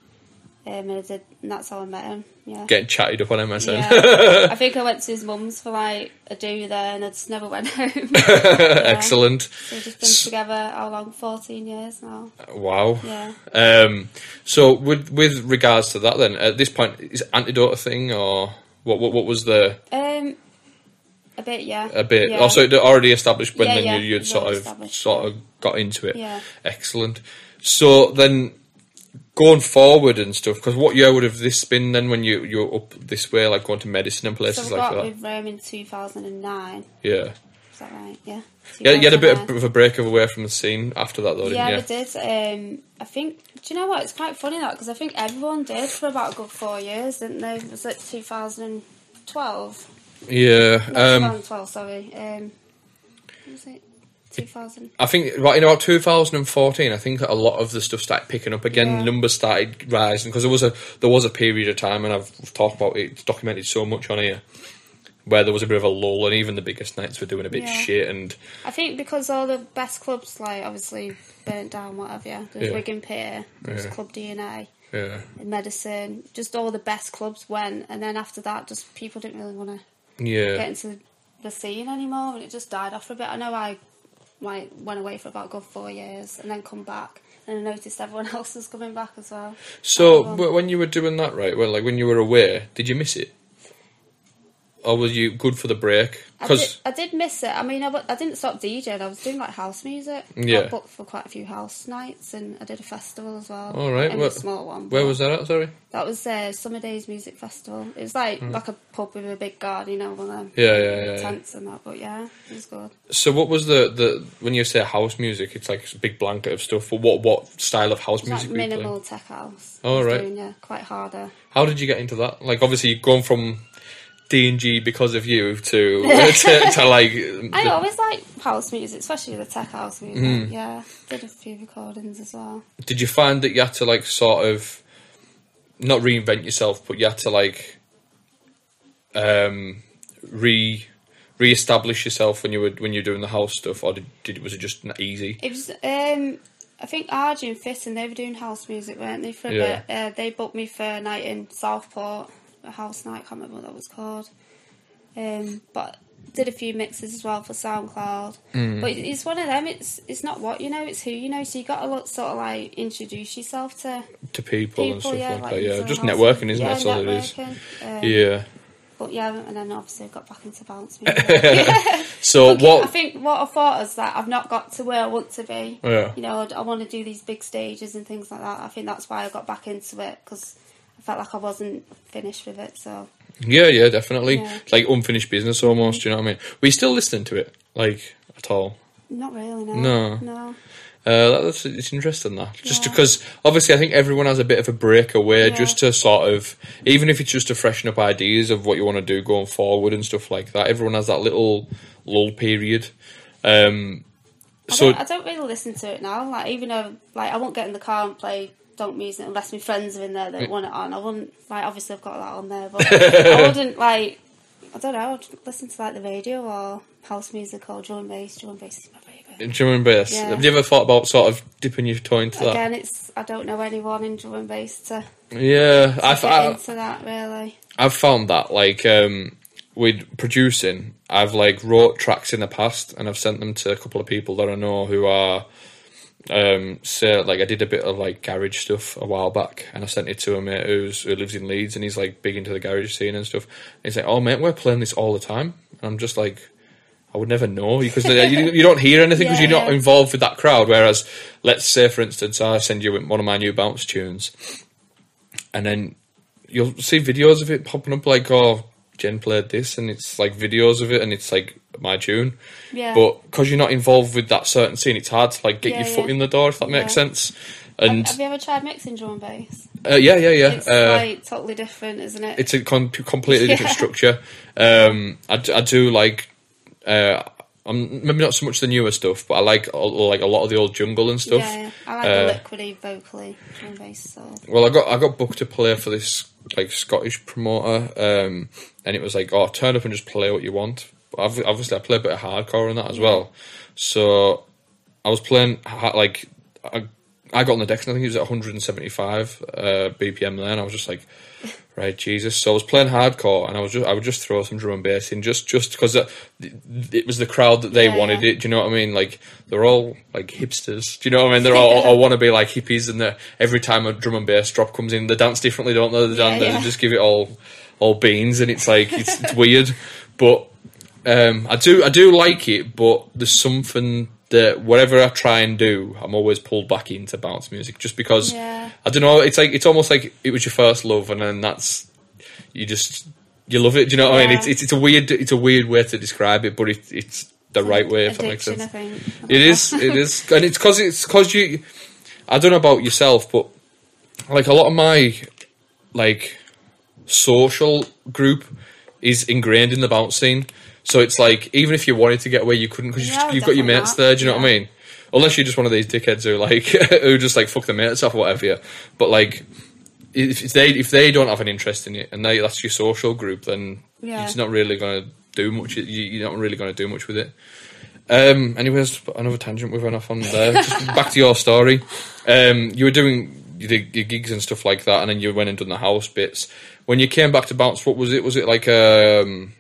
Speaker 5: Um, and, I did, and that's how I met him. Yeah.
Speaker 4: Getting chatted up on MSN.
Speaker 5: Yeah. I think I went to his mum's for like a do there, and I just never went home. Yeah.
Speaker 4: Excellent.
Speaker 5: So we've just been together how long? Fourteen years now.
Speaker 4: Wow.
Speaker 5: Yeah.
Speaker 4: Um, so with with regards to that, then at this point, is antidote a thing, or what? What, what was the
Speaker 5: Um, a bit, yeah.
Speaker 4: a bit?
Speaker 5: Yeah.
Speaker 4: Also, it already established when
Speaker 5: Yeah,
Speaker 4: then you, you'd sort of sort of got into it.
Speaker 5: Yeah.
Speaker 4: Excellent. So then, going forward and stuff, because what year would have this been then when you you're up this way, like going to medicine and
Speaker 5: So
Speaker 4: places
Speaker 5: we
Speaker 4: like
Speaker 5: got
Speaker 4: that?
Speaker 5: with Rome in two thousand and nine.
Speaker 4: Yeah.
Speaker 5: Is that right? Yeah.
Speaker 4: Yeah, you had a bit of a break of away from the scene after that, though,
Speaker 5: Yeah,
Speaker 4: didn't you?
Speaker 5: we did. Um, I think. Do you know what? It's quite funny that because I think everyone did for about a good four years, didn't they? Was it 2012?
Speaker 4: Yeah.
Speaker 5: No,
Speaker 4: Um,
Speaker 5: 2012. Sorry. Um, what was it 2000?
Speaker 4: I think right in about 2014, I think a lot of the stuff started picking up again.
Speaker 5: Yeah.
Speaker 4: Numbers started rising because there was a there was a period of time, and I've talked about it, it's documented so much on here, where there was a bit of a lull, and even the biggest nights were doing a bit
Speaker 5: Yeah.
Speaker 4: shit. And
Speaker 5: I think because all the best clubs, like obviously burnt down, whatever. Yeah, there's
Speaker 4: Yeah.
Speaker 5: Wigan Pier, there's
Speaker 4: Yeah.
Speaker 5: Club DNA,
Speaker 4: yeah,
Speaker 5: Medicine. Just all the best clubs went, and then after that, just people didn't really want to
Speaker 4: yeah,
Speaker 5: get into the scene anymore, and it just died off a bit. I know I like went away for about a good four years, and then come back, and I noticed everyone else was coming back as well.
Speaker 4: So
Speaker 5: Everyone-
Speaker 4: when you were doing that, right? Well, like when you were away, did you miss it, or was you good for the break? Because
Speaker 5: I did miss it. I mean, i didn't stop DJing. I was doing like house music.
Speaker 4: Yeah.
Speaker 5: Got booked for quite a few house nights, and I did a festival as well.
Speaker 4: All right, where-
Speaker 5: a small one.
Speaker 4: where was that at? Sorry.
Speaker 5: That was uh, Summer Days Music Festival. It was like like a pub with a big garden, you know, one of them.
Speaker 4: Yeah, yeah, yeah, yeah.
Speaker 5: tents and that. But yeah, it was good.
Speaker 4: So what was the, the when you say house music? It's like a big blanket of stuff. But what what style of house
Speaker 5: like
Speaker 4: music were you playing?
Speaker 5: minimal tech house.
Speaker 4: Oh, right.
Speaker 5: Doing, yeah, quite harder.
Speaker 4: How did you get into that? Like, obviously, you've gone from D and G because of you to to, to like.
Speaker 5: I always like house music, especially the tech house music.
Speaker 4: Mm.
Speaker 5: Yeah, did a few recordings as well.
Speaker 4: did you find that you had to like sort of not reinvent yourself, but you had to like um re re-establish yourself when you were when you were doing the house stuff, or did, did was it just not easy?
Speaker 5: It was, um, I think and Fitton, they were doing house music, weren't they, for a
Speaker 4: Yeah.
Speaker 5: bit? Uh, they booked me for a night in Southport, a house night, I can't remember what that was called. Um, but did a few mixes as well for SoundCloud.
Speaker 4: Mm.
Speaker 5: But it's one of them, it's it's not what you know, it's who you know, so you got to look, sort of like introduce yourself to
Speaker 4: To people, and stuff
Speaker 5: yeah.
Speaker 4: like,
Speaker 5: like
Speaker 4: that. Yeah, just networking, isn't
Speaker 5: yeah,
Speaker 4: it? That's all it is.
Speaker 5: Um,
Speaker 4: Yeah.
Speaker 5: But yeah, and then obviously I got back into bounce music.
Speaker 4: So
Speaker 5: I
Speaker 4: what?
Speaker 5: I think what I thought is that I've not got to where I want to be.
Speaker 4: Yeah.
Speaker 5: You know, I, I want to do these big stages and things like that. I think that's why I got back into it because felt like I wasn't finished with it. So
Speaker 4: Yeah, yeah, definitely.
Speaker 5: Yeah.
Speaker 4: It's like unfinished business almost. Do you know what I mean? Were you still listening to it, like at all?
Speaker 5: not really. No.
Speaker 4: No.
Speaker 5: No.
Speaker 4: Uh, that's it's interesting that just
Speaker 5: Yeah.
Speaker 4: because obviously I think everyone has a bit of a breakaway
Speaker 5: Yeah.
Speaker 4: just to sort of even if it's just to freshen up ideas of what you want to do going forward and stuff like that. Everyone has that little lull period. Um,
Speaker 5: I,
Speaker 4: so
Speaker 5: don't, I don't really listen to it now. Like even though like I won't get in the car and play don't music unless my friends are in there that want it on. I wouldn't like obviously I've got that on there, but I wouldn't like I don't know. I'd listen to like the radio or house music or drum and bass. Drum and bass is my favourite.
Speaker 4: Drum and bass.
Speaker 5: Yeah.
Speaker 4: Have you ever thought about sort of dipping your toe into that?
Speaker 5: Again, it's I don't know anyone in drum and bass to, to
Speaker 4: Yeah, I've,
Speaker 5: get
Speaker 4: I,
Speaker 5: into that really.
Speaker 4: I've found that like um, with producing, I've like wrote tracks in the past and I've sent them to a couple of people that I know who are. Um, so like I did a bit of like garage stuff a while back, and I sent it to a mate who's who lives in Leeds, and he's like big into the garage scene and stuff. And he's like, "Oh mate, we're playing this all the time," and I'm just like, I would never know because you, you don't hear anything because
Speaker 5: Yeah,
Speaker 4: you're not involved with that crowd. Whereas, let's say for instance, I send you one of my new bounce tunes, and then you'll see videos of it popping up like, "Oh, Jen played this," and it's like videos of it, and it's like my tune.
Speaker 5: Yeah.
Speaker 4: But because you're not involved with that certain scene, it's hard to like get
Speaker 5: Yeah,
Speaker 4: your foot
Speaker 5: yeah.
Speaker 4: in the door if that makes
Speaker 5: Yeah.
Speaker 4: sense. And
Speaker 5: have you ever tried mixing drum and bass?
Speaker 4: uh, yeah, yeah, yeah.
Speaker 5: It's
Speaker 4: uh,
Speaker 5: like totally different, isn't it?
Speaker 4: it's a con- completely different structure. Um, I, d- I do like. Uh, I'm maybe not so much the newer stuff, but I like like a lot of the old jungle and stuff.
Speaker 5: Yeah, yeah. I like
Speaker 4: Uh,
Speaker 5: the liquidy vocally and bass. So
Speaker 4: Well, I got I got booked to play for this like Scottish promoter, um, and it was like, oh, turn up and just play what you want. But obvi- obviously, I play a bit of hardcore and that as well. So I was playing like I, I got on the decks and I think it was at 175 uh, BPM Then I was just like, right, Jesus. So I was playing hardcore, and I was just I would just throw some drum and bass in just just because it, it was the crowd that they
Speaker 5: Yeah,
Speaker 4: wanted
Speaker 5: yeah.
Speaker 4: it. Do you know what I mean? Like they're all like hipsters. Do you know what I mean? They're all, all want to be like hippies, and every time a drum and bass drop comes in, they dance differently, don't they? They,
Speaker 5: Yeah,
Speaker 4: they just give it all all beans, and it's like it's, it's weird, but um, I do I do like it, but there's something that whatever I try and do, I'm always pulled back into bounce music just because
Speaker 5: Yeah.
Speaker 4: I don't know. It's like it's almost like it was your first love, and then that's you just you love it. Do you know what I mean? It's, it's it's a weird it's a weird way to describe it, but it, it's the right way if that makes sense.
Speaker 5: I think.
Speaker 4: It is, it is, and it's because it's because you. I don't know about yourself, but like a lot of my like social group is ingrained in the bounce scene. So it's like even if you wanted to get away, you couldn't because
Speaker 5: Yeah,
Speaker 4: you've, you've got your mates
Speaker 5: not.
Speaker 4: there. Do you know what I mean? Unless you're just one of these dickheads who like who just like fuck the mates off or whatever. Yeah. But like if if they if they don't have an interest in it and they that's your social group, then
Speaker 5: Yeah.
Speaker 4: it's not really going to do much. You, you're not really going to do much with it. Um, anyways, another tangent we went off on there. Just back to your story. Um, you were doing the, your gigs and stuff like that, and then you went and done the house bits. When you came back to bounce, what was it? Was it like um,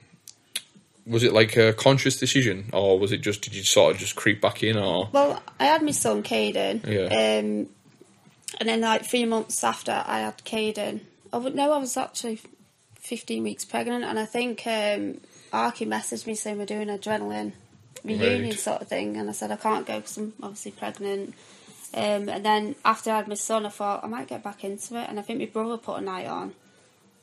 Speaker 4: was it like a conscious decision, or was it just did you sort of just creep back in, or
Speaker 5: Well, I had my son Caden.
Speaker 4: Yeah.
Speaker 5: Um, and then like three months after I had Caden, I would know I was actually fifteen weeks pregnant, and I think um, Arky messaged me saying we're doing adrenaline reunion
Speaker 4: Right.
Speaker 5: sort of thing, and I said I can't go because I'm obviously pregnant. Um, and then after I had my son, I thought I might get back into it, and I think my brother put a night on,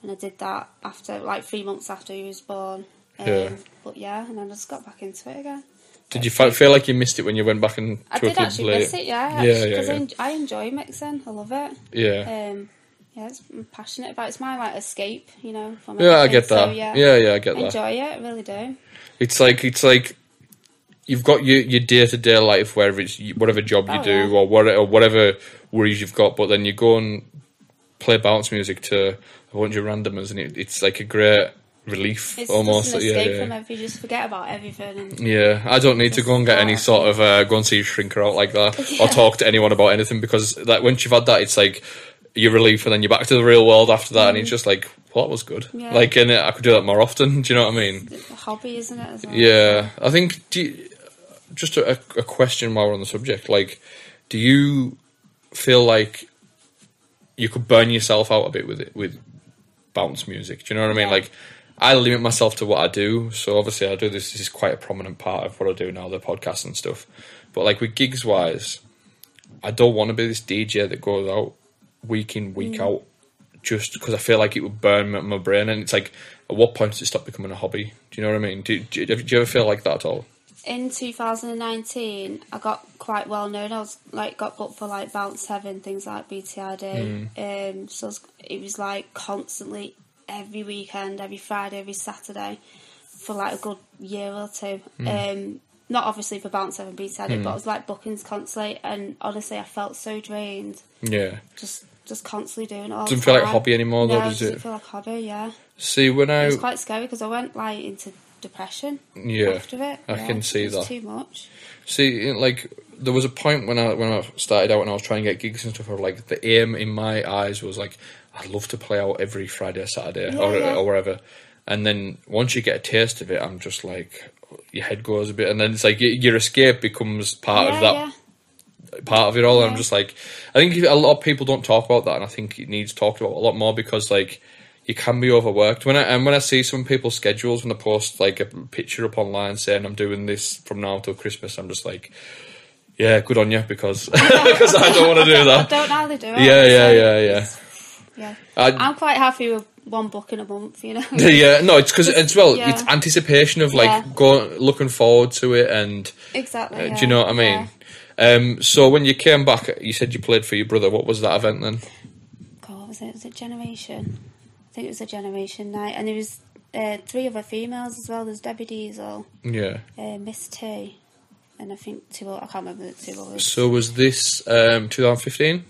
Speaker 5: and I did that after like three months after he was born. Um,
Speaker 4: Yeah.
Speaker 5: But yeah, and then I just got back into it again.
Speaker 4: did you fe- feel like you missed it when you went back and
Speaker 5: I did actually
Speaker 4: play
Speaker 5: miss it, yeah.
Speaker 4: yeah,
Speaker 5: Because
Speaker 4: yeah,
Speaker 5: I,
Speaker 4: yeah.
Speaker 5: en- I enjoy mixing. I love it.
Speaker 4: yeah.
Speaker 5: Um, yeah, it's, I'm passionate about. it. It's my like escape, you know. From
Speaker 4: Yeah, I get that.
Speaker 5: So, yeah,
Speaker 4: yeah, yeah, I get that.
Speaker 5: enjoy it. I really do.
Speaker 4: It's like it's like you've got your your day to day life, wherever it's whatever job you
Speaker 5: Oh,
Speaker 4: do
Speaker 5: yeah.
Speaker 4: or whatever or whatever worries you've got, but then you go and play bounce music to a bunch of randomers, and it, it's like a great relief
Speaker 5: It's
Speaker 4: almost. yeah,
Speaker 5: escape
Speaker 4: yeah.
Speaker 5: from everything. You just forget about everything. And
Speaker 4: Yeah, I don't need to go and get any sort of uh, go and see a shrinker out like that or talk to anyone about anything because like once you've had that, it's like you're relief and then you're back to the real world after that, and it's just like well, that was good.
Speaker 5: Mm. Yeah.
Speaker 4: Like, and I could do that more often. Do you know what I mean?
Speaker 5: it's a hobby, isn't it? As well?
Speaker 4: Yeah, I think. Do you, just a, a question while we're on the subject, like, do you feel like you could burn yourself out a bit with it with bounce music? Do you know what I mean?
Speaker 5: Yeah.
Speaker 4: Like, I limit myself to what I do, so obviously I do this. This is quite a prominent part of what I do now, the podcast and stuff. But like with gigs wise, I don't want to be this DJ that goes out week in week out just because I feel like it would burn my, my brain. And it's like, at what point does it stop becoming a hobby? Do you know what I mean? Do, do, do you ever feel like that at all?
Speaker 5: In 2019, I got quite well known. I was like got booked for like Bounce Heaven, things like BTID.
Speaker 4: Mm.
Speaker 5: Um, so it was, it was like constantly every weekend, every Friday, every Saturday for like a good year or two.
Speaker 4: Mm.
Speaker 5: Um, not obviously for Bounce Heaven, BTID, but it was like bookings constantly. And honestly, I felt so drained.
Speaker 4: Yeah.
Speaker 5: Just just constantly doing it all.
Speaker 4: Doesn't feel like a hobby anymore, though,
Speaker 5: no,
Speaker 4: does
Speaker 5: doesn't
Speaker 4: it?
Speaker 5: feel like a hobby. Yeah,
Speaker 4: See, when I
Speaker 5: it was quite scary because I went like into depression.
Speaker 4: Yeah,
Speaker 5: after it,
Speaker 4: I
Speaker 5: yeah.
Speaker 4: can see that.
Speaker 5: too much.
Speaker 4: See, like there was a point when I when I started out and I was trying to get gigs and stuff. Where, like the aim in my eyes was like I'd love to play out every Friday or Saturday
Speaker 5: Yeah,
Speaker 4: or,
Speaker 5: yeah.
Speaker 4: or wherever. And then once you get a taste of it, I'm just like your head goes a bit, and then it's like your escape becomes part
Speaker 5: yeah,
Speaker 4: of that part of it all. And I'm just like, I think a lot of people don't talk about that, and I think it needs talked about a lot more because like you can be overworked. When I and when I see some people's schedules when they post like a picture up online saying I'm doing this from now till Christmas, I'm just like, yeah, good on you because because I don't want to do that.
Speaker 5: I don't know how they do it.
Speaker 4: Yeah, yeah, yeah, yeah.
Speaker 5: yeah.
Speaker 4: I-
Speaker 5: I'm quite happy with one book in a month. You know.
Speaker 4: Yeah, no, it's because as well,
Speaker 5: Yeah.
Speaker 4: it's anticipation of like
Speaker 5: Yeah.
Speaker 4: going, looking forward to it, and
Speaker 5: exactly.
Speaker 4: uh,
Speaker 5: yeah,
Speaker 4: do you know what I mean? Um, so when you came back, you said you played for your brother. What was that event then?
Speaker 5: God, was it? Was it Generation? I think it was a Generation night, and there was uh, three other females as well. There's Debbie Diesel,
Speaker 4: Yeah.
Speaker 5: uh, Miss T, and I think two. I can't remember the two others.
Speaker 4: So was this um, 2015?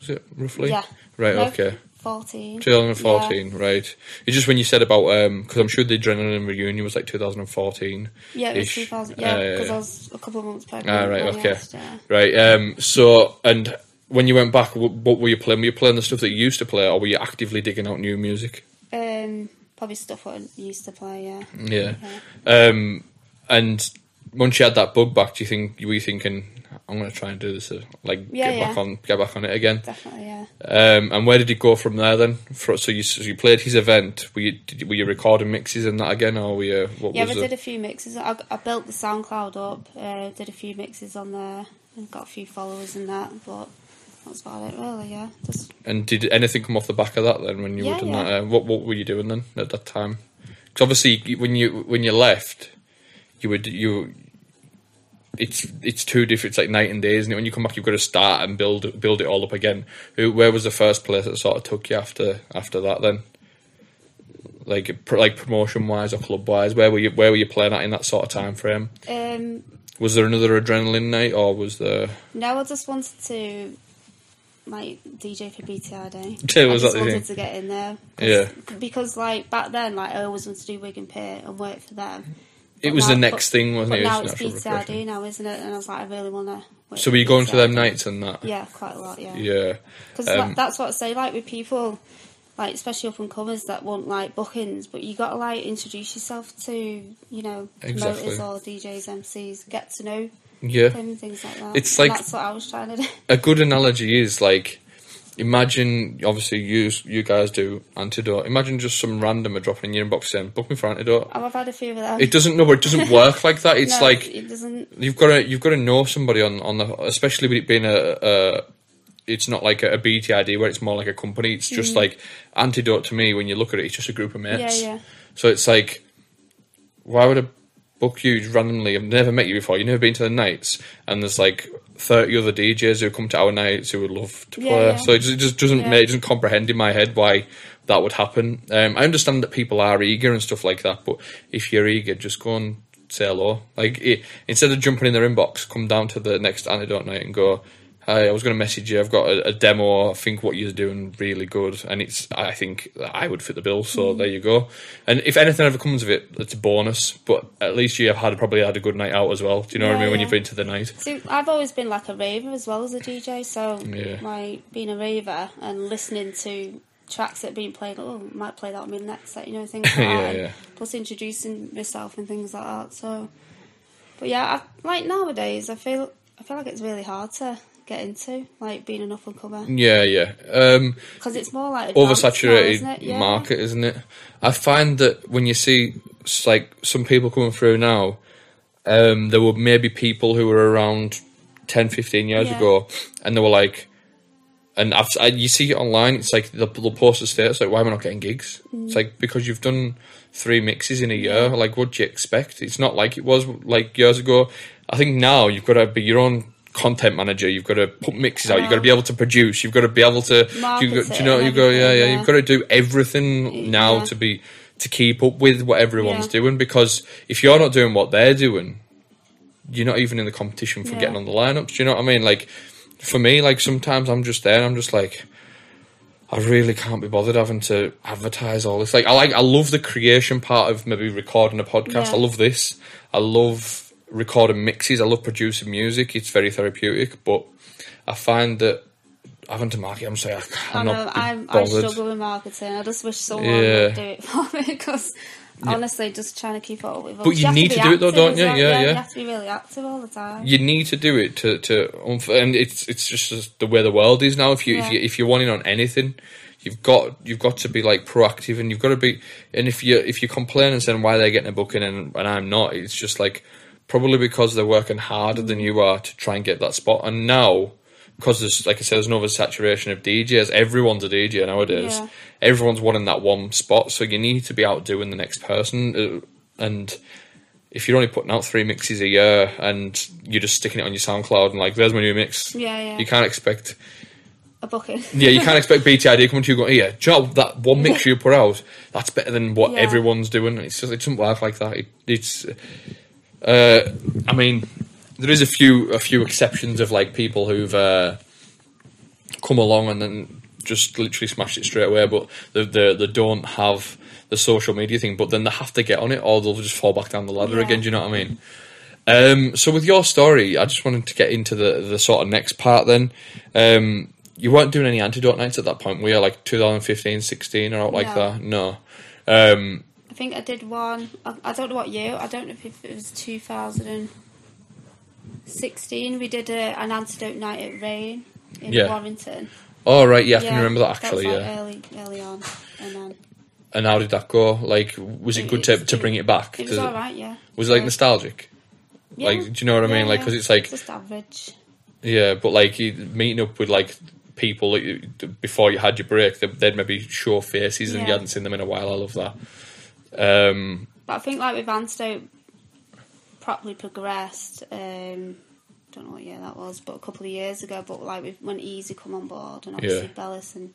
Speaker 4: Was it roughly?
Speaker 5: Yeah.
Speaker 4: Right.
Speaker 5: No,
Speaker 4: Okay.
Speaker 5: Fourteen.
Speaker 4: 2014. Right. It's just when you said about because I'm sure the adrenaline reunion was like 2014.
Speaker 5: Yeah, it was 2000. Yeah,
Speaker 4: Uh,
Speaker 5: because I was a couple of months pregnant.
Speaker 4: Ah, right. Okay.
Speaker 5: asked, yeah.
Speaker 4: Right. Um. So and when you went back, what were you playing? Were you playing the stuff that you used to play, or were you actively digging out new music?
Speaker 5: Um, probably stuff I used to play. Yeah.
Speaker 4: Yeah. Um. And once you had that bug back, do you think you were you thinking? I'm going to try and do this, like
Speaker 5: Yeah,
Speaker 4: get back on, get back on it again.
Speaker 5: Definitely. Yeah.
Speaker 4: Um, and where did it go from there then? For, so you so you played his event. Were you did, were you recording mixes and that again, or were you what
Speaker 5: Yeah, I
Speaker 4: the,
Speaker 5: did a few mixes. I, I built the SoundCloud up, uh, did a few mixes on there, and got a few followers in that. But that's about it, really. Yeah, just
Speaker 4: and did anything come off the back of that then when you
Speaker 5: Yeah,
Speaker 4: were doing
Speaker 5: yeah.
Speaker 4: that? Uh, what what were you doing then at that time? Because obviously when you when you left, you would you. It's it's two different. It's like night and day, isn't it? When you come back, you've got to start and build build it all up again. Who, where was the first place that sort of took you after after that? Then, like like promotion wise or club wise, where were you where were you playing at in that sort of time frame?
Speaker 5: um,
Speaker 4: Was there another adrenaline night, or was there?
Speaker 5: no, I just wanted to like DJ for BTID.
Speaker 4: Yeah,
Speaker 5: I
Speaker 4: was
Speaker 5: just
Speaker 4: that the
Speaker 5: wanted
Speaker 4: thing?
Speaker 5: to get in there.
Speaker 4: Yeah.
Speaker 5: Because like back then, like I always wanted to do Wigan Pier and work for them.
Speaker 4: It was the next
Speaker 5: but-
Speaker 4: thing, wasn't it? It
Speaker 5: now
Speaker 4: was
Speaker 5: it's
Speaker 4: progression.
Speaker 5: now, isn't it? And I was like, I really want to.
Speaker 4: So were you going to them nights and that?
Speaker 5: Yeah, quite a lot. Yeah.
Speaker 4: Yeah.
Speaker 5: Because
Speaker 4: Um,
Speaker 5: that's what I say, like with people, like especially up and comers that want like bookings, but you got to like introduce yourself to, you know,
Speaker 4: Exactly.
Speaker 5: promoters or DJs, MCs, get to know
Speaker 4: Yeah.
Speaker 5: them things like that.
Speaker 4: It's
Speaker 5: And
Speaker 4: like-
Speaker 5: that's what I was trying to do.
Speaker 4: A good analogy is like, imagine, obviously, you you guys do antidote. Imagine just some randomer dropping in your inbox saying, "Book me for antidote."
Speaker 5: I've had a few of them.
Speaker 4: It doesn't. No, it doesn't work like that. It's
Speaker 5: No,
Speaker 4: like
Speaker 5: it doesn't.
Speaker 4: you've got to you've got to know somebody on on the especially with it being a. a it's not like a, a BTID where it's more like a company. It's just like antidote to me. When you look at it, it's just a group of mates.
Speaker 5: Mm. Yeah, yeah.
Speaker 4: So it's like, why would I book you randomly? I've never met you before. You've never been to the nights, and there's like thirty other DJs who come to our nights who would love to
Speaker 5: Yeah,
Speaker 4: play.
Speaker 5: yeah.
Speaker 4: So it just, it just doesn't
Speaker 5: Yeah.
Speaker 4: make, it doesn't comprehend in my head why that would happen. Um, I understand that people are eager and stuff like that, but if you're eager, just go and say hello. Like i instead of jumping in their inbox, come down to the next antidote night and go. I was going to message you. I've got a, a demo. I think what you're doing really good, and it's. I think I would fit the bill. So
Speaker 5: Mm.
Speaker 4: there you go. And if anything ever comes of it, it's a bonus. But at least you have had probably had a good night out as well. Do you know what I
Speaker 5: Yeah,
Speaker 4: mean? When you've been to the night.
Speaker 5: See, I've always been like a raver as well as a DJ, so
Speaker 4: Yeah.
Speaker 5: like being a raver and listening to tracks that are being played, oh, might play that on my next set, you know, things like
Speaker 4: Yeah,
Speaker 5: that.
Speaker 4: yeah.
Speaker 5: Plus introducing myself and things like that. So, but yeah, I, like nowadays, I feel I feel like it's really hard to get into, like being an up and comer,
Speaker 4: Yeah, yeah. Um,
Speaker 5: because it's more like advanced now,
Speaker 4: oversaturated
Speaker 5: isn't? Yeah.
Speaker 4: market, isn't it? I find that when you see like some people coming through now, um, there were maybe people who were around 10, 15 years
Speaker 5: Yeah.
Speaker 4: ago, and they were like, and I've, you see it online. It's like they'll, they'll post a status like, "Why am I not getting gigs?"
Speaker 5: Mm.
Speaker 4: It's like because you've done three mixes in a year. Like, what do you expect? It's not like it was like years ago. I think now you've got to be your own content manager. You've got to put mixes out. You've got to be able to produce. You've got to be able to.
Speaker 5: Market
Speaker 4: You, got, do you know? You go. Yeah, yeah.
Speaker 5: yeah.
Speaker 4: You've got to do everything now
Speaker 5: Yeah.
Speaker 4: to be to keep up with what everyone's
Speaker 5: Yeah.
Speaker 4: doing. Because if you're not doing what they're doing, you're not even in the competition for
Speaker 5: Yeah.
Speaker 4: getting on the lineups. Do you know what I mean? Like for me, like sometimes I'm just there and I'm just like, I really can't be bothered having to advertise all this. Like I like I love the creation part of maybe recording a podcast.
Speaker 5: Yeah.
Speaker 4: I love this. I love recording mixes. I love producing music. It's very therapeutic. But I find that having to market, I'm saying
Speaker 5: I
Speaker 4: I'm
Speaker 5: know
Speaker 4: not be
Speaker 5: I'm, I
Speaker 4: bothered.
Speaker 5: struggle with marketing. I just wish someone
Speaker 4: Yeah.
Speaker 5: would do it for me because honestly, just trying to keep up with. It.
Speaker 4: But you
Speaker 5: have
Speaker 4: need
Speaker 5: be
Speaker 4: to do it though, don't you?
Speaker 5: well.
Speaker 4: Yeah, yeah.
Speaker 5: You have to be really active all the time.
Speaker 4: you need to do it to to and it's it's just the way the world is now if you if you if you're wanting on anything you've got you've got to be like proactive and you've got to be and if you if you complain and saying why they're getting a booking and, and I'm not it's just like probably because they're working harder than you are to try and get that spot and now because there's like I said there's an oversaturation of DJs everyone's a DJ nowadays
Speaker 5: Yeah.
Speaker 4: everyone's wanting that one spot so you need to be outdoing the next person uh, and if you're only putting out three mixes a year and you're just sticking it on your SoundCloud and like, there's my new mix.
Speaker 5: Yeah, yeah.
Speaker 4: You can't expect,
Speaker 5: A booking.
Speaker 4: yeah, you can't expect BTID coming to you going, yeah, know that one mix you put out, that's better than what
Speaker 5: Yeah.
Speaker 4: everyone's doing. It's just, it doesn't work like that. It, it's, uh, I mean, there is a few, a few exceptions of like people who've, uh, come along and then just literally smashed it straight away, but they, they, they don't have the social media thing, but then they have to get on it or they'll just fall back down the ladder
Speaker 5: Yeah.
Speaker 4: again. Do you know what I mean? Um, so with your story, I just wanted to get into the, the sort of next part then. Um, you weren't doing any antidote nights at that point, were you? Like 2015, 16 or out like that? No. Um,
Speaker 5: think I did one. I, I don't know what year. I don't know if it was 2016. We did a, an antidote night at Rain in
Speaker 4: Yeah.
Speaker 5: Warrington.
Speaker 4: oh, right, yeah, I can remember that actually,
Speaker 5: like
Speaker 4: yeah.
Speaker 5: Early, early on, and then
Speaker 4: And how did that go? Like, was it
Speaker 5: It-
Speaker 4: good to, to bring it back?
Speaker 5: it was all right. Yeah.
Speaker 4: Was it like nostalgic?
Speaker 5: Yeah.
Speaker 4: Like, do you know what I mean?
Speaker 5: Yeah,
Speaker 4: Like, because it's like,
Speaker 5: just average.
Speaker 4: Yeah, but like meeting up with like people that you, before you had your break, they, they'd maybe show faces and you hadn't seen them in a while. I love that. Um,
Speaker 5: But I think like with Antidote properly progressed. Um, don't know what year that was, but a couple of years ago. But like with, when Easy come on board, and obviously
Speaker 4: Yeah.
Speaker 5: Bellis and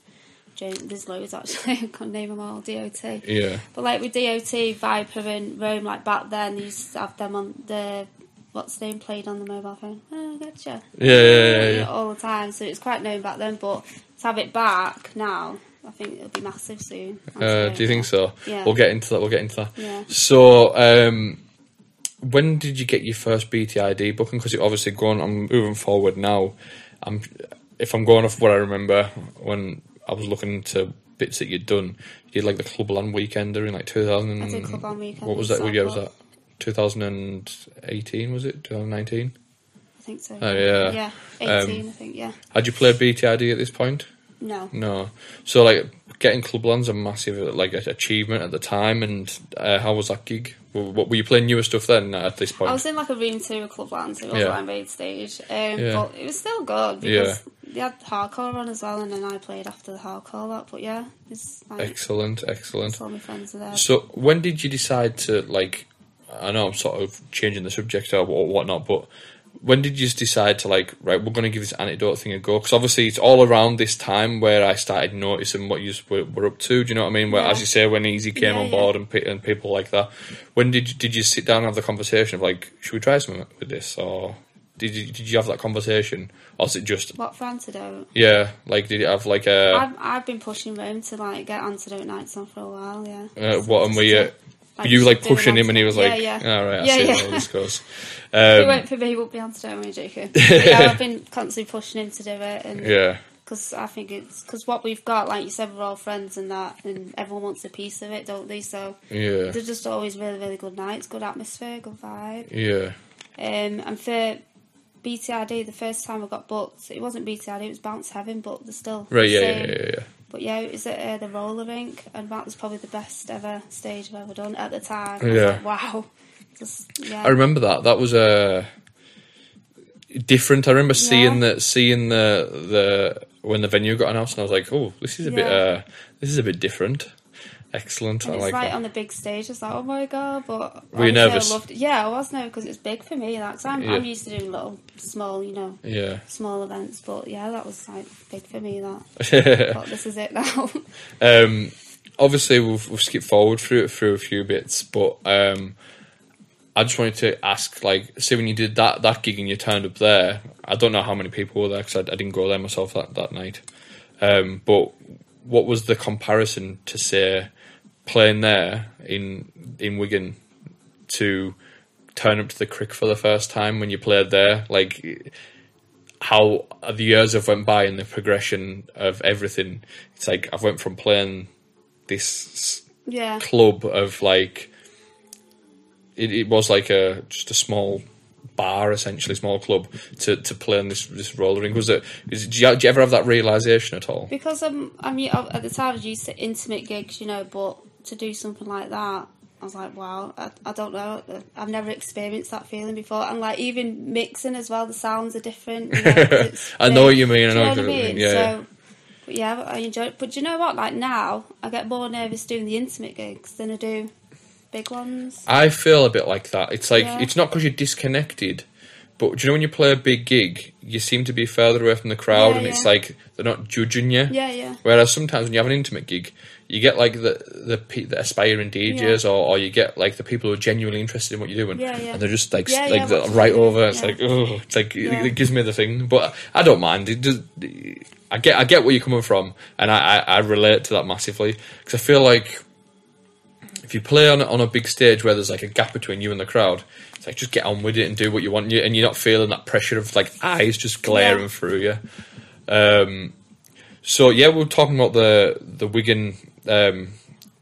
Speaker 5: James, there's loads actually. I can't name them all. DOT.
Speaker 4: yeah,
Speaker 5: But like with DOT, Viper and Rome, like back then, they used to have them on the what's the name played on the mobile phone. Oh, gotcha.
Speaker 4: yeah, yeah, yeah. yeah.
Speaker 5: All the time, so it's quite known back then. But to have it back now, I think it'll be massive soon.
Speaker 4: Uh, do you think so?
Speaker 5: Yeah.
Speaker 4: We'll get into that. We'll get into that.
Speaker 5: Yeah.
Speaker 4: So, um, when did you get your first BTID booking? Because you're obviously going. I'm moving forward now. I'm if I'm going off what I remember when I was looking into bits that you'd done. You did like the Clubland Weekender in like 2000.
Speaker 5: I did Clubland Weekender
Speaker 4: What was that? What year was that? 2018 was it? 2019.
Speaker 5: I think so.
Speaker 4: Oh, yeah.
Speaker 5: Yeah,
Speaker 4: Um,
Speaker 5: 18, I think, yeah.
Speaker 4: Had you played BTID at this point?
Speaker 5: No.
Speaker 4: No. So like getting Clubland's a massive like achievement at the time. And uh, how was that gig? What, were you playing newer stuff then at this point?
Speaker 5: I was in like a room two of Clubland, so it was
Speaker 4: Yeah.
Speaker 5: like main stage. Um,
Speaker 4: Yeah.
Speaker 5: But it was still good because they had hardcore on as well, and then I played after the hardcore lot. But yeah, it's like
Speaker 4: Excellent, excellent.
Speaker 5: all my friends are there.
Speaker 4: So when did you decide to like? I know I'm sort of changing the subject or whatnot, but when did you just decide to like? Right, we're going to give this antidote thing a go because obviously it's all around this time where I started noticing what you were, were up to. Do you know what I mean? Where,
Speaker 5: Yeah.
Speaker 4: as you say, when Easy came
Speaker 5: Yeah,
Speaker 4: on
Speaker 5: yeah.
Speaker 4: board and pe- and people like that. When did you, did you sit down and have the conversation of like, should we try something with this or? Did you, did you have that conversation, or was it just
Speaker 5: What for antidote?
Speaker 4: yeah? Like, did you have like a
Speaker 5: I've I've been pushing Rome to like get antidote nights on for a while. Yeah.
Speaker 4: uh, what? And were you You like pushing him, and he was like,
Speaker 5: yeah, yeah.
Speaker 4: all right, I
Speaker 5: Yeah,
Speaker 4: see
Speaker 5: yeah.
Speaker 4: how this goes.
Speaker 5: it
Speaker 4: Um,
Speaker 5: won't for me, it won't be antidote. I'm only joking. Yeah, I've been constantly pushing him to do it, and
Speaker 4: yeah,
Speaker 5: because I think it's because what we've got, like you said, we're all friends and that, and everyone wants a piece of it, don't they? So
Speaker 4: yeah,
Speaker 5: they're just always really, really good nights, good atmosphere, good vibe.
Speaker 4: yeah.
Speaker 5: Um, and for BTID, the first time I got booked, it wasn't BTID, it was Bounce Heaven, but they're still
Speaker 4: Right,
Speaker 5: the
Speaker 4: yeah, yeah, yeah, yeah.
Speaker 5: But yeah, it was at uh, the roller rink, and that was probably the best ever stage I've ever done at the time. I was
Speaker 4: Yeah.
Speaker 5: like, wow. Just, yeah.
Speaker 4: I remember that. That was uh, different. I remember seeing
Speaker 5: Yeah.
Speaker 4: the seeing the the when the venue got announced, and I was like, oh, this is a bit uh, this is a bit different. Excellent.
Speaker 5: And
Speaker 4: I
Speaker 5: it's
Speaker 4: like
Speaker 5: right
Speaker 4: that.
Speaker 5: on the big stage. I was like, oh my god! But
Speaker 4: Were you nervous?
Speaker 5: I loved it. Yeah, I was nervous because it's big for me. Like, I'm,
Speaker 4: Yeah.
Speaker 5: I'm used to doing little, small, you know,
Speaker 4: yeah.
Speaker 5: small events. But yeah, that was like big for me. That. but this is it now.
Speaker 4: Um, obviously, we've, we've skipped forward through through a few bits, but um, I just wanted to ask, like, say when you did that that gig and you turned up there, I don't know how many people were there because I, I didn't go there myself that that night. Um, but what was the comparison to say playing there in in Wigan to turn up to the crick for the first time when you played there? Like how the years have went by and the progression of everything. It's like I've went from playing this
Speaker 5: Yeah.
Speaker 4: club of like it, it was like a just a small bar essentially small club to to play on this this roller ring was it is, did, you, did you ever have that realization at all
Speaker 5: Because um, I mean, at the time I was used to intimate gigs, you know, but to do something like that, I was like, wow, I, I don't know, I've never experienced that feeling before. And like even mixing as well, the sounds are different. You know,
Speaker 4: I know what you mean, I know
Speaker 5: you
Speaker 4: what
Speaker 5: know
Speaker 4: you
Speaker 5: what I
Speaker 4: mean, yeah, yeah.
Speaker 5: So, but yeah, I enjoy it. But do you know what? Like now, I get more nervous doing the intimate gigs than I do big ones.
Speaker 4: I feel a bit like that it's like
Speaker 5: Yeah.
Speaker 4: it's not because you're disconnected but do you know when you play a big gig you seem to be further away from the crowd
Speaker 5: Yeah,
Speaker 4: and it's like they're not judging you
Speaker 5: Yeah, yeah.
Speaker 4: Whereas sometimes when you have an intimate gig, you get like the the, the aspiring DJs, or, or you get like the people who are genuinely interested in what you're doing,
Speaker 5: Yeah, yeah.
Speaker 4: and they're just like
Speaker 5: Yeah,
Speaker 4: like
Speaker 5: yeah,
Speaker 4: right over. It's
Speaker 5: yeah.
Speaker 4: like oh, it's like it-
Speaker 5: Yeah.
Speaker 4: it, gives me the thing, but I don't mind. It just, I get I get where you're coming from, and I I, I relate to that massively because I feel like if you play on a- on a big stage where there's like a gap between you and the crowd, it's like just get on with it and do what you want, and you- and you're not feeling that pressure of like eyes just glaring
Speaker 5: Yeah.
Speaker 4: through you. Um, so yeah, we are talking about the the Wigan. Um,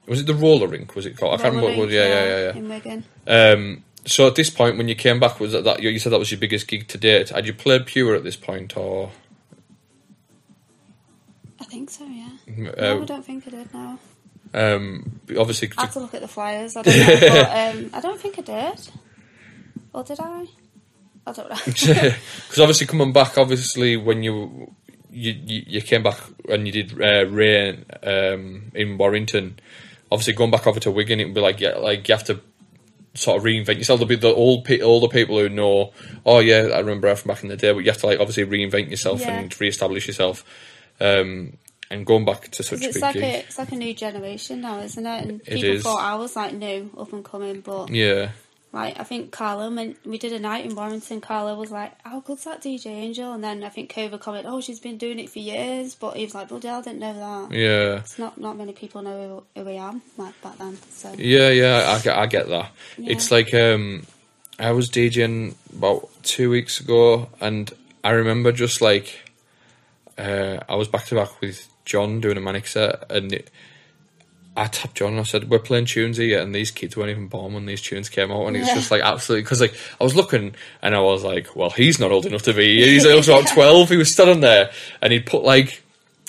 Speaker 4: was it the roller rink? Was it called? I can't remember. What it. Yeah, yeah, yeah, yeah.
Speaker 5: In Wigan.
Speaker 4: Um, so at this point, when you came back, was that, that you said that was your biggest gig to date? Had you played Pure at this point, or
Speaker 5: I think so, yeah.
Speaker 4: uh,
Speaker 5: no, I don't think I did, no.
Speaker 4: um, obviously?
Speaker 5: I have to look at the flyers. I don't know, but um, I don't think I did. Or did I? I don't know.
Speaker 4: Because obviously coming back, obviously when you you you, you came back and you did uh, Rain um, in Warrington, obviously going back over to Wigan, it would be like yeah, like you have to sort of reinvent yourself. There'll be the old pe- all the people who know. Oh yeah, I remember her from back in the day, but you have to like obviously reinvent yourself
Speaker 5: Yeah.
Speaker 4: and re-establish yourself. Um, and going back to such a
Speaker 5: it's
Speaker 4: big
Speaker 5: like
Speaker 4: gig,
Speaker 5: a it's like a new generation now, isn't it? And
Speaker 4: It
Speaker 5: people
Speaker 4: is.
Speaker 5: thought I was like new, up and coming, but
Speaker 4: yeah.
Speaker 5: Like I think Carla, when we did a night in Warrington, Carla was like, "How good's that DJ Angel?" And then I think Cova commented, "Oh, she's been doing it for years," but he was like, "Bloody hell, I didn't know that."
Speaker 4: Yeah,
Speaker 5: It's not not many people know who, who I am like back then. So
Speaker 4: yeah, yeah. I get, I get that.
Speaker 5: Yeah.
Speaker 4: It's like um, I was DJing about two weeks ago, and I remember just like uh, I was back to back with John doing a manic set, and it, I tapped John and I said, "We're playing tunes here," and these kids weren't even born when these tunes came out, and it's
Speaker 5: Yeah.
Speaker 4: just like absolutely because like I was looking and I was like, "Well, he's not old enough to be. He's he was about twelve. He was still standing there, and he'd put like."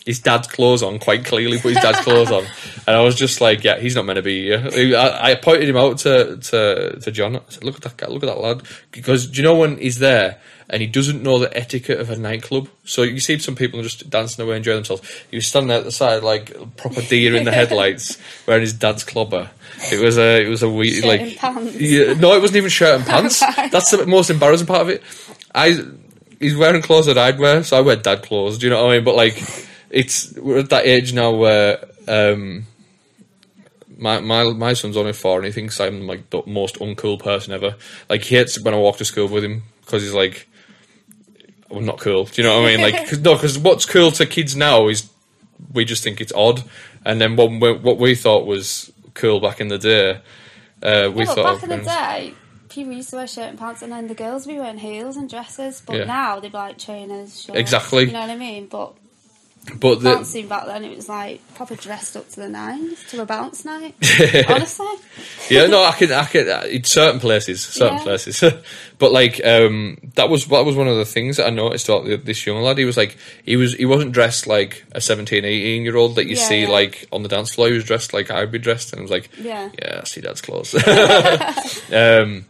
Speaker 4: His dad's clothes on, quite clearly put his dad's clothes on, and I was just like, "Yeah, he's not meant to be here." I, I pointed him out to, to to John. I said, "Look at that guy! Look at that lad!" Because do you know when he's there and he doesn't know the etiquette of a nightclub? So you see some people just dancing away, enjoying themselves. He was standing at the side like proper deer in the headlights, wearing his dad's clobber. It was a it was a weird like
Speaker 5: and pants.
Speaker 4: yeah, no, it wasn't even shirt and pants. That's the most embarrassing part of it. I he's wearing clothes that I'd wear, so I wear dad clothes. Do you know what I mean? But like, it's we're at that age now where um, my my my son's only four, and he thinks I'm like the most uncool person ever. Like he hates when I walk to school with him because he's like, I'm not cool. Do you know what I mean? Like, cause, no, because what's cool to kids now is we just think it's odd, and then what we, what we thought was cool back in the day, uh, we
Speaker 5: Yeah,
Speaker 4: thought
Speaker 5: back in the day, people used to wear shirt and pants, and then the girls would be wearing heels and dresses. But
Speaker 4: Yeah.
Speaker 5: now they'd be like trainers. Shorts,
Speaker 4: Exactly.
Speaker 5: You know what I mean? But
Speaker 4: but the,
Speaker 5: bouncing back then, it was like proper dressed up to the nines to a bounce night. Honestly,
Speaker 4: yeah, no, I can, I can, uh, in certain places, certain
Speaker 5: Yeah.
Speaker 4: places, but like um, that was that was one of the things that I noticed about this young lad. He was like, he was he wasn't dressed like a 17, 18 year old that you
Speaker 5: Yeah,
Speaker 4: see
Speaker 5: yeah.
Speaker 4: like on the dance floor. He was dressed like I'd be dressed, and I was like,
Speaker 5: Yeah.
Speaker 4: yeah, I see dad's clothes. um,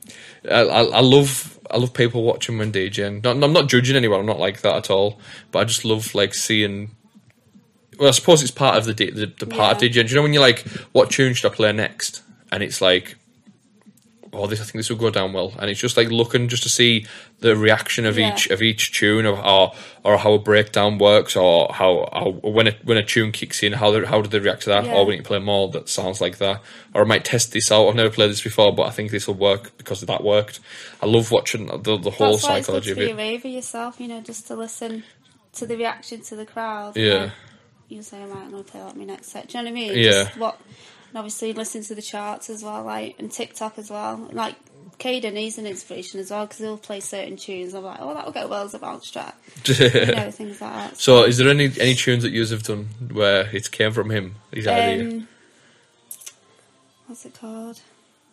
Speaker 4: I, I, I love. I love people watching when DJing. Not, I'm not judging anyone. I'm not like that at all. But I just love like seeing well, I suppose it's part of the the, the part of
Speaker 5: Yeah.
Speaker 4: DJing. Do you know when you're like, what tune should I play next? And it's like, oh, this I think this will go down well, and it's just like looking just to see the reaction of
Speaker 5: Yeah.
Speaker 4: each of each tune, or or, or how a breakdown works, or how, how when a when a tune kicks in, how they, how do they react to that,
Speaker 5: Yeah.
Speaker 4: or when you play more that sounds like that, or I might test this out. I've never played this before, but I think this will work because that worked. I love watching the the whole
Speaker 5: that's why it's good
Speaker 4: psychology
Speaker 5: to
Speaker 4: of
Speaker 5: be a
Speaker 4: it.
Speaker 5: raver yourself. You know, just to listen to the reaction to the crowd.
Speaker 4: Yeah.
Speaker 5: You say I might want to play like my next set. Do you know what I mean?
Speaker 4: Yeah.
Speaker 5: Just what, and obviously listen to the charts as well, like and TikTok as well. Like Caden, he's an inspiration as well because he'll play certain tunes. I'm like, oh, that'll go well as a bounce track. You know, things like that.
Speaker 4: so, is there any any tunes that you have done where it came from him? His idea.
Speaker 5: Um, what's it called?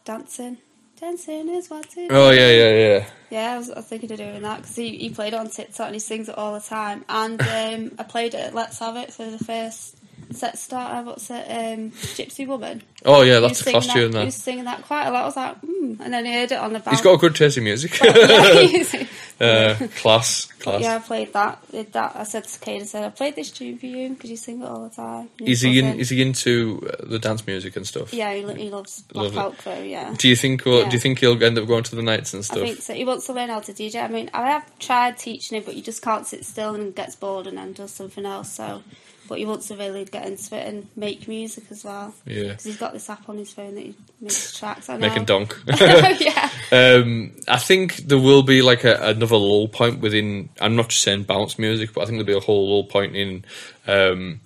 Speaker 5: Dancing. Dancing is what it
Speaker 4: Oh yeah, yeah, yeah.
Speaker 5: Yeah, I was, I was thinking of doing that because he, he played it on TikTok and he sings it all the time. And um, I played it at Let's Have It for the first set starter. What's it? Um, Gypsy Woman.
Speaker 4: Oh yeah, that's a class
Speaker 5: that,
Speaker 4: tune.
Speaker 5: He
Speaker 4: There.
Speaker 5: was singing that quite a lot. I was like, hmm. And then I heard it on the bounce.
Speaker 4: He's got a good taste in music.
Speaker 5: yeah,
Speaker 4: uh, class, class.
Speaker 5: yeah, I played that. Did that. I said to Kate, I said, I played this tune for you because you sing it all the time.
Speaker 4: Is he in? Is he into uh, the dance music and stuff?
Speaker 5: Yeah, he, he loves Black. Elk yeah.
Speaker 4: Do you think? Well,
Speaker 5: Yeah.
Speaker 4: Do you think he'll end up going to the nights and
Speaker 5: I
Speaker 4: stuff?
Speaker 5: think so. He wants to learn how to DJ. I mean, I have tried teaching him, but he just can't sit still and gets bored and then does something else. So, but he wants to really get into it and make music as well.
Speaker 4: Yeah.
Speaker 5: because he's got this app on his phone that he makes tracks. I know.
Speaker 4: Making donk.
Speaker 5: yeah,
Speaker 4: Um, I think there will be like a, another lull point within. I'm not just saying bounce music, but I think there'll be a whole lull point in um,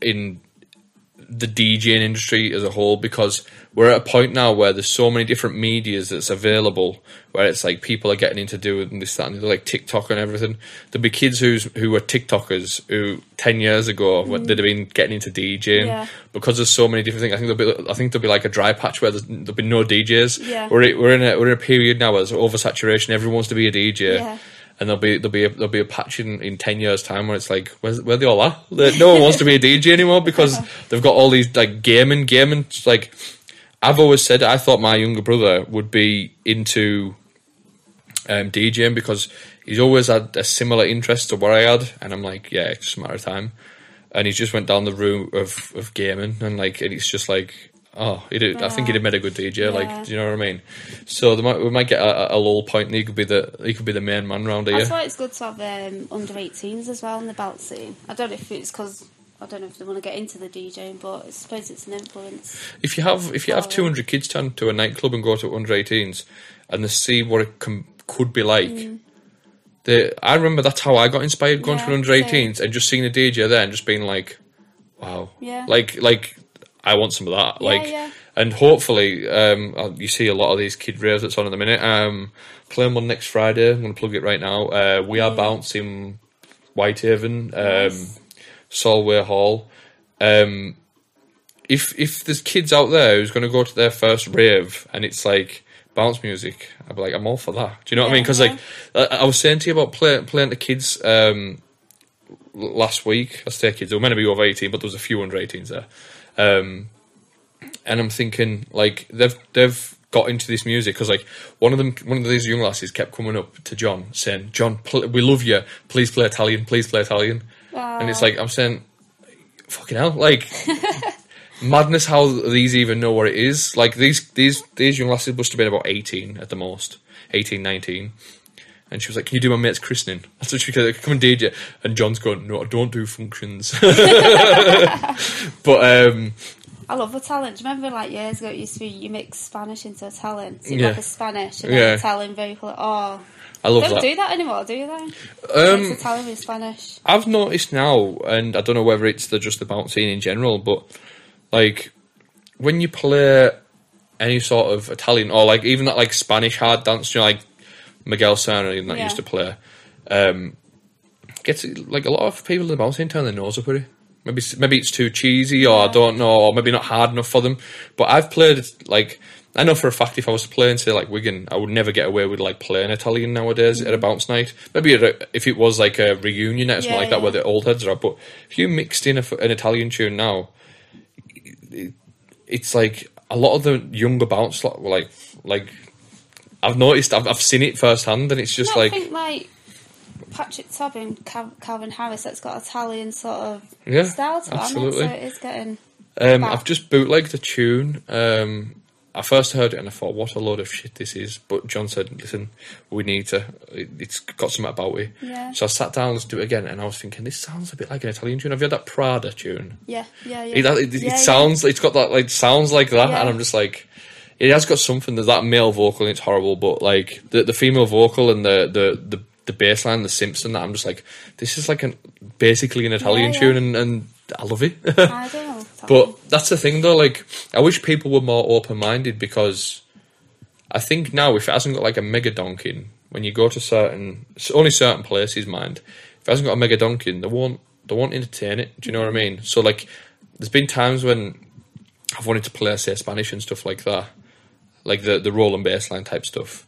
Speaker 4: in the DJing industry as a whole because we're at a point now where there's so many different medias that's available where it's like people are getting into doing this that and the like TikTok and everything. There'll be kids who's who were TikTokers who ten years ago mm. they'd have been getting into DJing
Speaker 5: Yeah.
Speaker 4: because there's so many different things. I think there'll be I think there'll be like a dry patch where there's, there'll be no DJs.
Speaker 5: Yeah.
Speaker 4: We're we're in a we're in a period now where there's oversaturation. Everyone wants to be a DJ.
Speaker 5: Yeah.
Speaker 4: And there'll be there'll be a, there'll be a patch in, in ten years time where it's like where's, where they all are? No one wants to be a DJ anymore because they've got all these like gaming gaming like. I've always said I thought my younger brother would be into um, DJing because he's always had a similar interest to what I had, and I'm like, yeah, it's just a matter of time. And he just went down the route of, of gaming, and like, and it's just like, oh, he did, I think he'd have made a good DJ.
Speaker 5: Yeah.
Speaker 4: Like, do you know what I mean? So might, we might get a, a lull point, and he could be the he could be the main man round here.
Speaker 5: that's why it's good to have um, under 18s as well in the bounce scene. I don't know if it's because I don't know if they want to get into the DJing, but I suppose it's an influence.
Speaker 4: If you have if you have
Speaker 5: Oh,
Speaker 4: 200 kids turn to a nightclub and go to under 18s, and they see what it com- could be like. The, I remember that's how I got inspired going to
Speaker 5: Mm. Yeah,
Speaker 4: an under 18s and just seeing a DJ there and just being like, wow,
Speaker 5: Yeah.
Speaker 4: like like I want some of that,
Speaker 5: Yeah,
Speaker 4: like,
Speaker 5: yeah.
Speaker 4: and hopefully um, uh, you see a lot of these kid raves that's on at the minute. Um, playing one next Friday. I'm going to plug it right now. Uh, we are bouncing Whitehaven, um,
Speaker 5: Nice.
Speaker 4: Solway Hall. Um, if if there's kids out there who's going to go to their first rave and it's like bounce music, I'd be like, I'm all for that. Do you know what I mean? Because like I, I was saying to you about play, playing to kids um, last week. I say kids; they were meant to be over 18, but there was a few under 18s there. Um, and I'm thinking like they've they've got into this music because like one of them one of these young lasses kept coming up to John saying John pl- we love you. Please play Italian. Please play Italian. And it's like I'm saying fucking hell. Like madness how these even know what it is. Like these these these young lasses must have been about 18 at the most. 18 19 and she was like, "Can you do my mate's christening?" That's what she said. Come and DJ. And John's going, "No, I don't do functions." but um,
Speaker 5: I love Italian. Do you remember like years ago it used to be you mix Spanish into Italian? So you'd
Speaker 4: Yeah.
Speaker 5: like a Spanish and then
Speaker 4: Yeah.
Speaker 5: Italian vocal. Oh,
Speaker 4: I love
Speaker 5: don't
Speaker 4: that.
Speaker 5: do that anymore, do they?
Speaker 4: Um,
Speaker 5: Mix Italian with Spanish.
Speaker 4: I've noticed now, and I don't know whether it's the just the bounce scene in general, but like when you play any sort of Italian or like even that like Spanish hard dance, you know, like Miguel and that
Speaker 5: Yeah.
Speaker 4: used to play, um, gets like a lot of people in the bounce scene turn their nose up at it. Maybe maybe it's too cheesy, or I don't know, or maybe not hard enough for them. But I've played like I know for a fact if I was to play in say like Wigan, I would never get away with like playing Italian nowadays at a bounce night. Maybe a, if it was like a reunion night or something
Speaker 5: Mm-hmm. Yeah,
Speaker 4: like that where the old heads are. up. But if you mixed in a, an Italian tune now, it, it's like a lot of the younger bounce like like I've noticed I've I've seen it firsthand, and it's just like
Speaker 5: I think like Patrick Tobin, Cal- Calvin Harris, that's got Italian sort of
Speaker 4: Yeah,
Speaker 5: style to it,
Speaker 4: absolutely.
Speaker 5: it? So it is getting.
Speaker 4: Um. I've just bootlegged a tune. Um, I first heard it and I thought, what a load of shit this is. But John said, listen, we need to, it, it's got something about it.
Speaker 5: Yeah.
Speaker 4: So I sat down, let's do it again. And I was thinking, this sounds a bit like an Italian tune. Have you had that Prada tune?
Speaker 5: Yeah, yeah, yeah.
Speaker 4: It, it, it
Speaker 5: Yeah, yeah.
Speaker 4: sounds, it's got that, like, sounds like that. And I'm just like, it has got something, there's that male vocal and it's horrible. But like, the, the female vocal and the, the, the, the bass line, the Simpson. That I'm just like, this is like an basically an Italian
Speaker 5: Yeah,
Speaker 4: tune, and, and I love it.
Speaker 5: I don't.
Speaker 4: But that's the thing, though. Like, I wish people were more open minded because I think now if it hasn't got like a mega donkin, when you go to certain, only certain places, mind, if it hasn't got a mega donkin, they won't they won't entertain it. Do you know what I mm. mean? So like, there's been times when I've wanted to play, say, Spanish and stuff like that, like the the roll and bass line type stuff,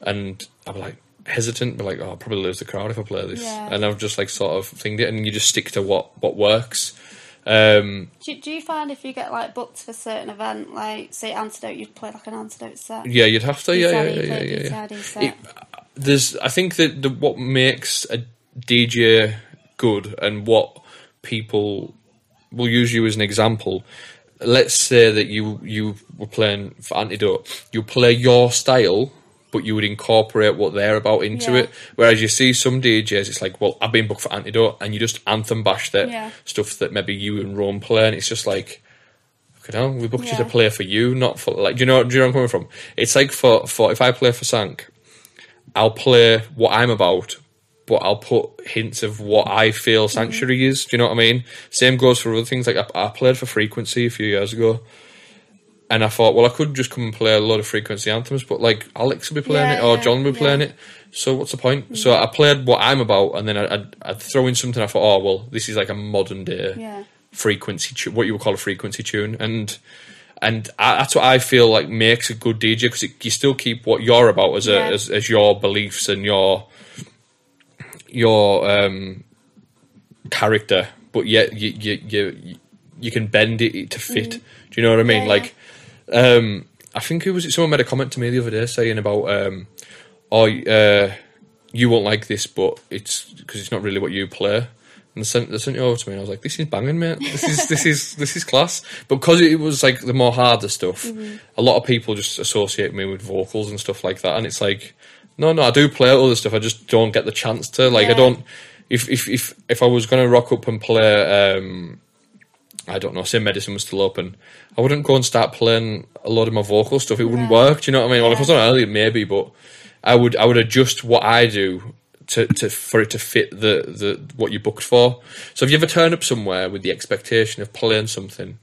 Speaker 4: and I'm like hesitant, but like, oh, I'll probably lose the crowd if I play this,
Speaker 5: Yeah.
Speaker 4: and I've just like sort of thinged it, and you just stick to what what works. Um,
Speaker 5: Do, do you find if you get like booked for a certain event, like say Antidote, you'd play like an Antidote set?
Speaker 4: Yeah, you'd have to. Yeah, yeah, yeah, yeah, yeah. It, there's, I think that the, what makes a DJ good and what people will use you as an example. Let's say that you you were playing for Antidote, you play your style, but you would incorporate what they're about into
Speaker 5: Yeah.
Speaker 4: it. Whereas you see some DJs, it's like, well, I've been booked for Antidote, and you just anthem bash that
Speaker 5: Yeah.
Speaker 4: stuff that maybe you and Rome play, and it's just like. You know, we booked you to play for you, not for like. Do you know? Do you know where I'm coming from? It's like for for if I play for Sank, I'll play what I'm about, but I'll put hints of what I feel mm-hmm. Sanctuary is. Do you know what I mean? Same goes for other things. Like I, I played for Frequency a few years ago, and I thought, well, I could just come and play a lot of Frequency anthems, but like Alex will be playing
Speaker 5: Yeah,
Speaker 4: it or
Speaker 5: yeah,
Speaker 4: John will be playing it. So what's the point? So mm-hmm. I played what I'm about, and then I, I'd, I'd throw in something. I thought, oh well, this is like a modern day frequency, tu- what you would call a frequency tune, and and I, that's what I feel like makes a good DJ because you still keep what you're about as a
Speaker 5: Yeah.
Speaker 4: as, as your beliefs and your your um, character, but yet you you you, you can bend it to fit. Do you know what I mean?
Speaker 5: Yeah,
Speaker 4: like, um, I think it was someone made a comment to me the other day saying about, um, oh, uh, you won't like this, but it's because it's not really what you play. And they sent, they sent it over to me, and I was like, "This is banging, mate. This is this is this is class." But because it was like the more harder stuff, a lot of people just associate me with vocals and stuff like that, and it's like, no, no, I do play other stuff. I just don't get the chance to. Like, I don't. If if if if I was going to rock up and play, um, I don't know, say medicine was still open, I wouldn't go and start playing a lot of my vocal stuff. It wouldn't
Speaker 5: Yeah.
Speaker 4: work. Do you know what I mean? Well, if I was on earlier, maybe, but I would I would adjust what I do to, to for it to fit the, the what you booked for. So have you ever turned up somewhere with the expectation of playing something,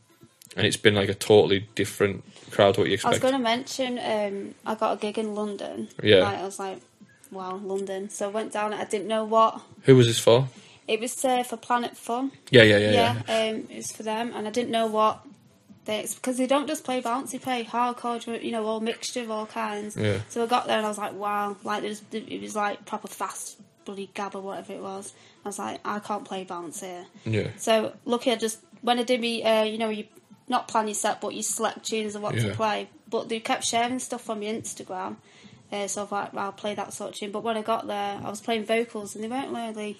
Speaker 4: and it's been like a totally different crowd to what you expect.
Speaker 5: I was going to mention um, I got a gig in London.
Speaker 4: Yeah.
Speaker 5: Like, I was like, wow, London. So I went down. I didn't know what
Speaker 4: Who was this for?
Speaker 5: it was uh, for Planet Fun.
Speaker 4: Yeah, yeah, yeah, yeah.
Speaker 5: Yeah, um, it was for them, and I didn't know what they because they don't just play bouncy, they play hardcore, you know, all mixture of all kinds.
Speaker 4: Yeah.
Speaker 5: So I got there and I was like, wow, like it was, it was like proper fast bloody gab or whatever it was. I was like, I can't play bounce here.
Speaker 4: Yeah.
Speaker 5: So lucky I just when I did me, uh, you know, you not plan your set, but you select tunes of what
Speaker 4: Yeah.
Speaker 5: to play. But they kept sharing stuff on my Instagram. Uh, so I thought, well, I'll play that sort of tune. But when I got there, I was playing vocals and they weren't really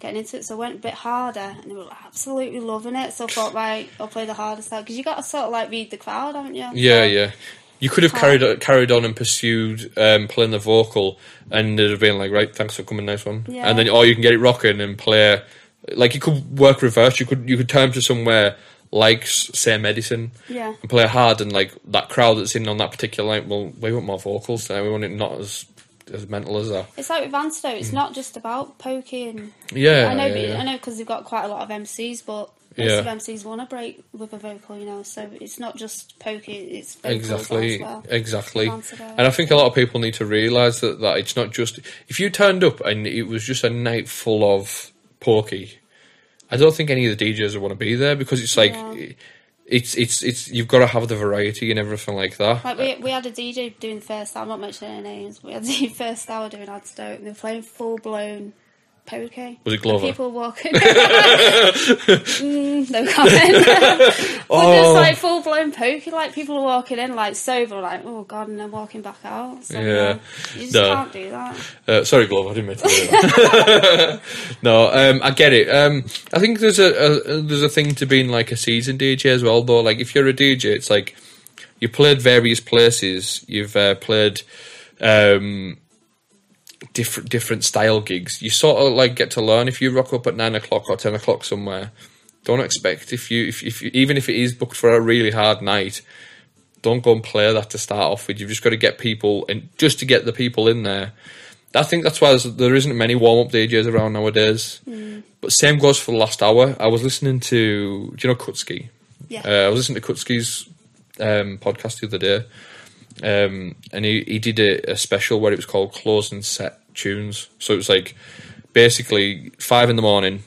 Speaker 5: getting into it. So I went a bit harder and they were absolutely loving it. So I thought, right, I'll play the hardest side. Because you got to sort of like read the crowd, haven't you?
Speaker 4: Yeah,
Speaker 5: So-
Speaker 4: yeah. You could have carried carried on and pursued um, playing the vocal, and it'd have been like, right, thanks for coming, nice one.
Speaker 5: Yeah.
Speaker 4: And then, or you can get it rocking and play. Like you could work reverse. You could you could turn to somewhere like s- say medicine,
Speaker 5: Yeah.
Speaker 4: and play hard, and like that crowd that's in on that particular night. Well, we want more vocals there. We want it not as as mental as that.
Speaker 5: It's like with Antidote, it's not just about pokey and
Speaker 4: Mm. Yeah,
Speaker 5: I know,
Speaker 4: yeah, yeah.
Speaker 5: I know because they've got quite a lot of MCs, but most
Speaker 4: Yeah.
Speaker 5: of MCs want to break with a vocal, you know. So it's not just pokey; it's
Speaker 4: Exactly,
Speaker 5: as well.
Speaker 4: exactly. And I think a lot of people need to realise that, that it's not just if you turned up and it was just a night full of pokey. I don't think any of the DJs would want to be there because it's like
Speaker 5: Yeah.
Speaker 4: it's it's it's you've got to have the variety and everything like that.
Speaker 5: Like we, we had a DJ doing the first hour, I'm not mentioning names, we had the first hour doing Antidote and they were playing full blown pokey.
Speaker 4: Was it Glover?
Speaker 5: People walking. mm, no comment. but
Speaker 4: Oh.
Speaker 5: just like full blown pokey, like people are walking in like sober, like oh god, and then walking back out. So,
Speaker 4: Yeah.
Speaker 5: you just
Speaker 4: No.
Speaker 5: can't do that.
Speaker 4: Uh, sorry, Glove, I didn't mean to do that. no, um, I get it. Um, I think there's a, a there's a thing to being like a seasoned DJ as well, though. Like if you're a DJ, it's like you played various places. You've uh, played um, different different style gigs. You sort of like get to learn if you rock up at nine o'clock or ten o'clock somewhere. Don't expect if you if, if you, even if it is booked for a really hard night, don't go and play that to start off with. You've just got to get people and just to get the people in there. I think that's why there isn't many warm up DJs around nowadays. But same goes for the last hour. I was listening to, do you know Kutski?
Speaker 5: Yeah.
Speaker 4: Uh, I was listening to Kutski's um, podcast the other day, um, and he, he did a, a special where it was called Close and Set Tunes. So it was like basically five in the morning,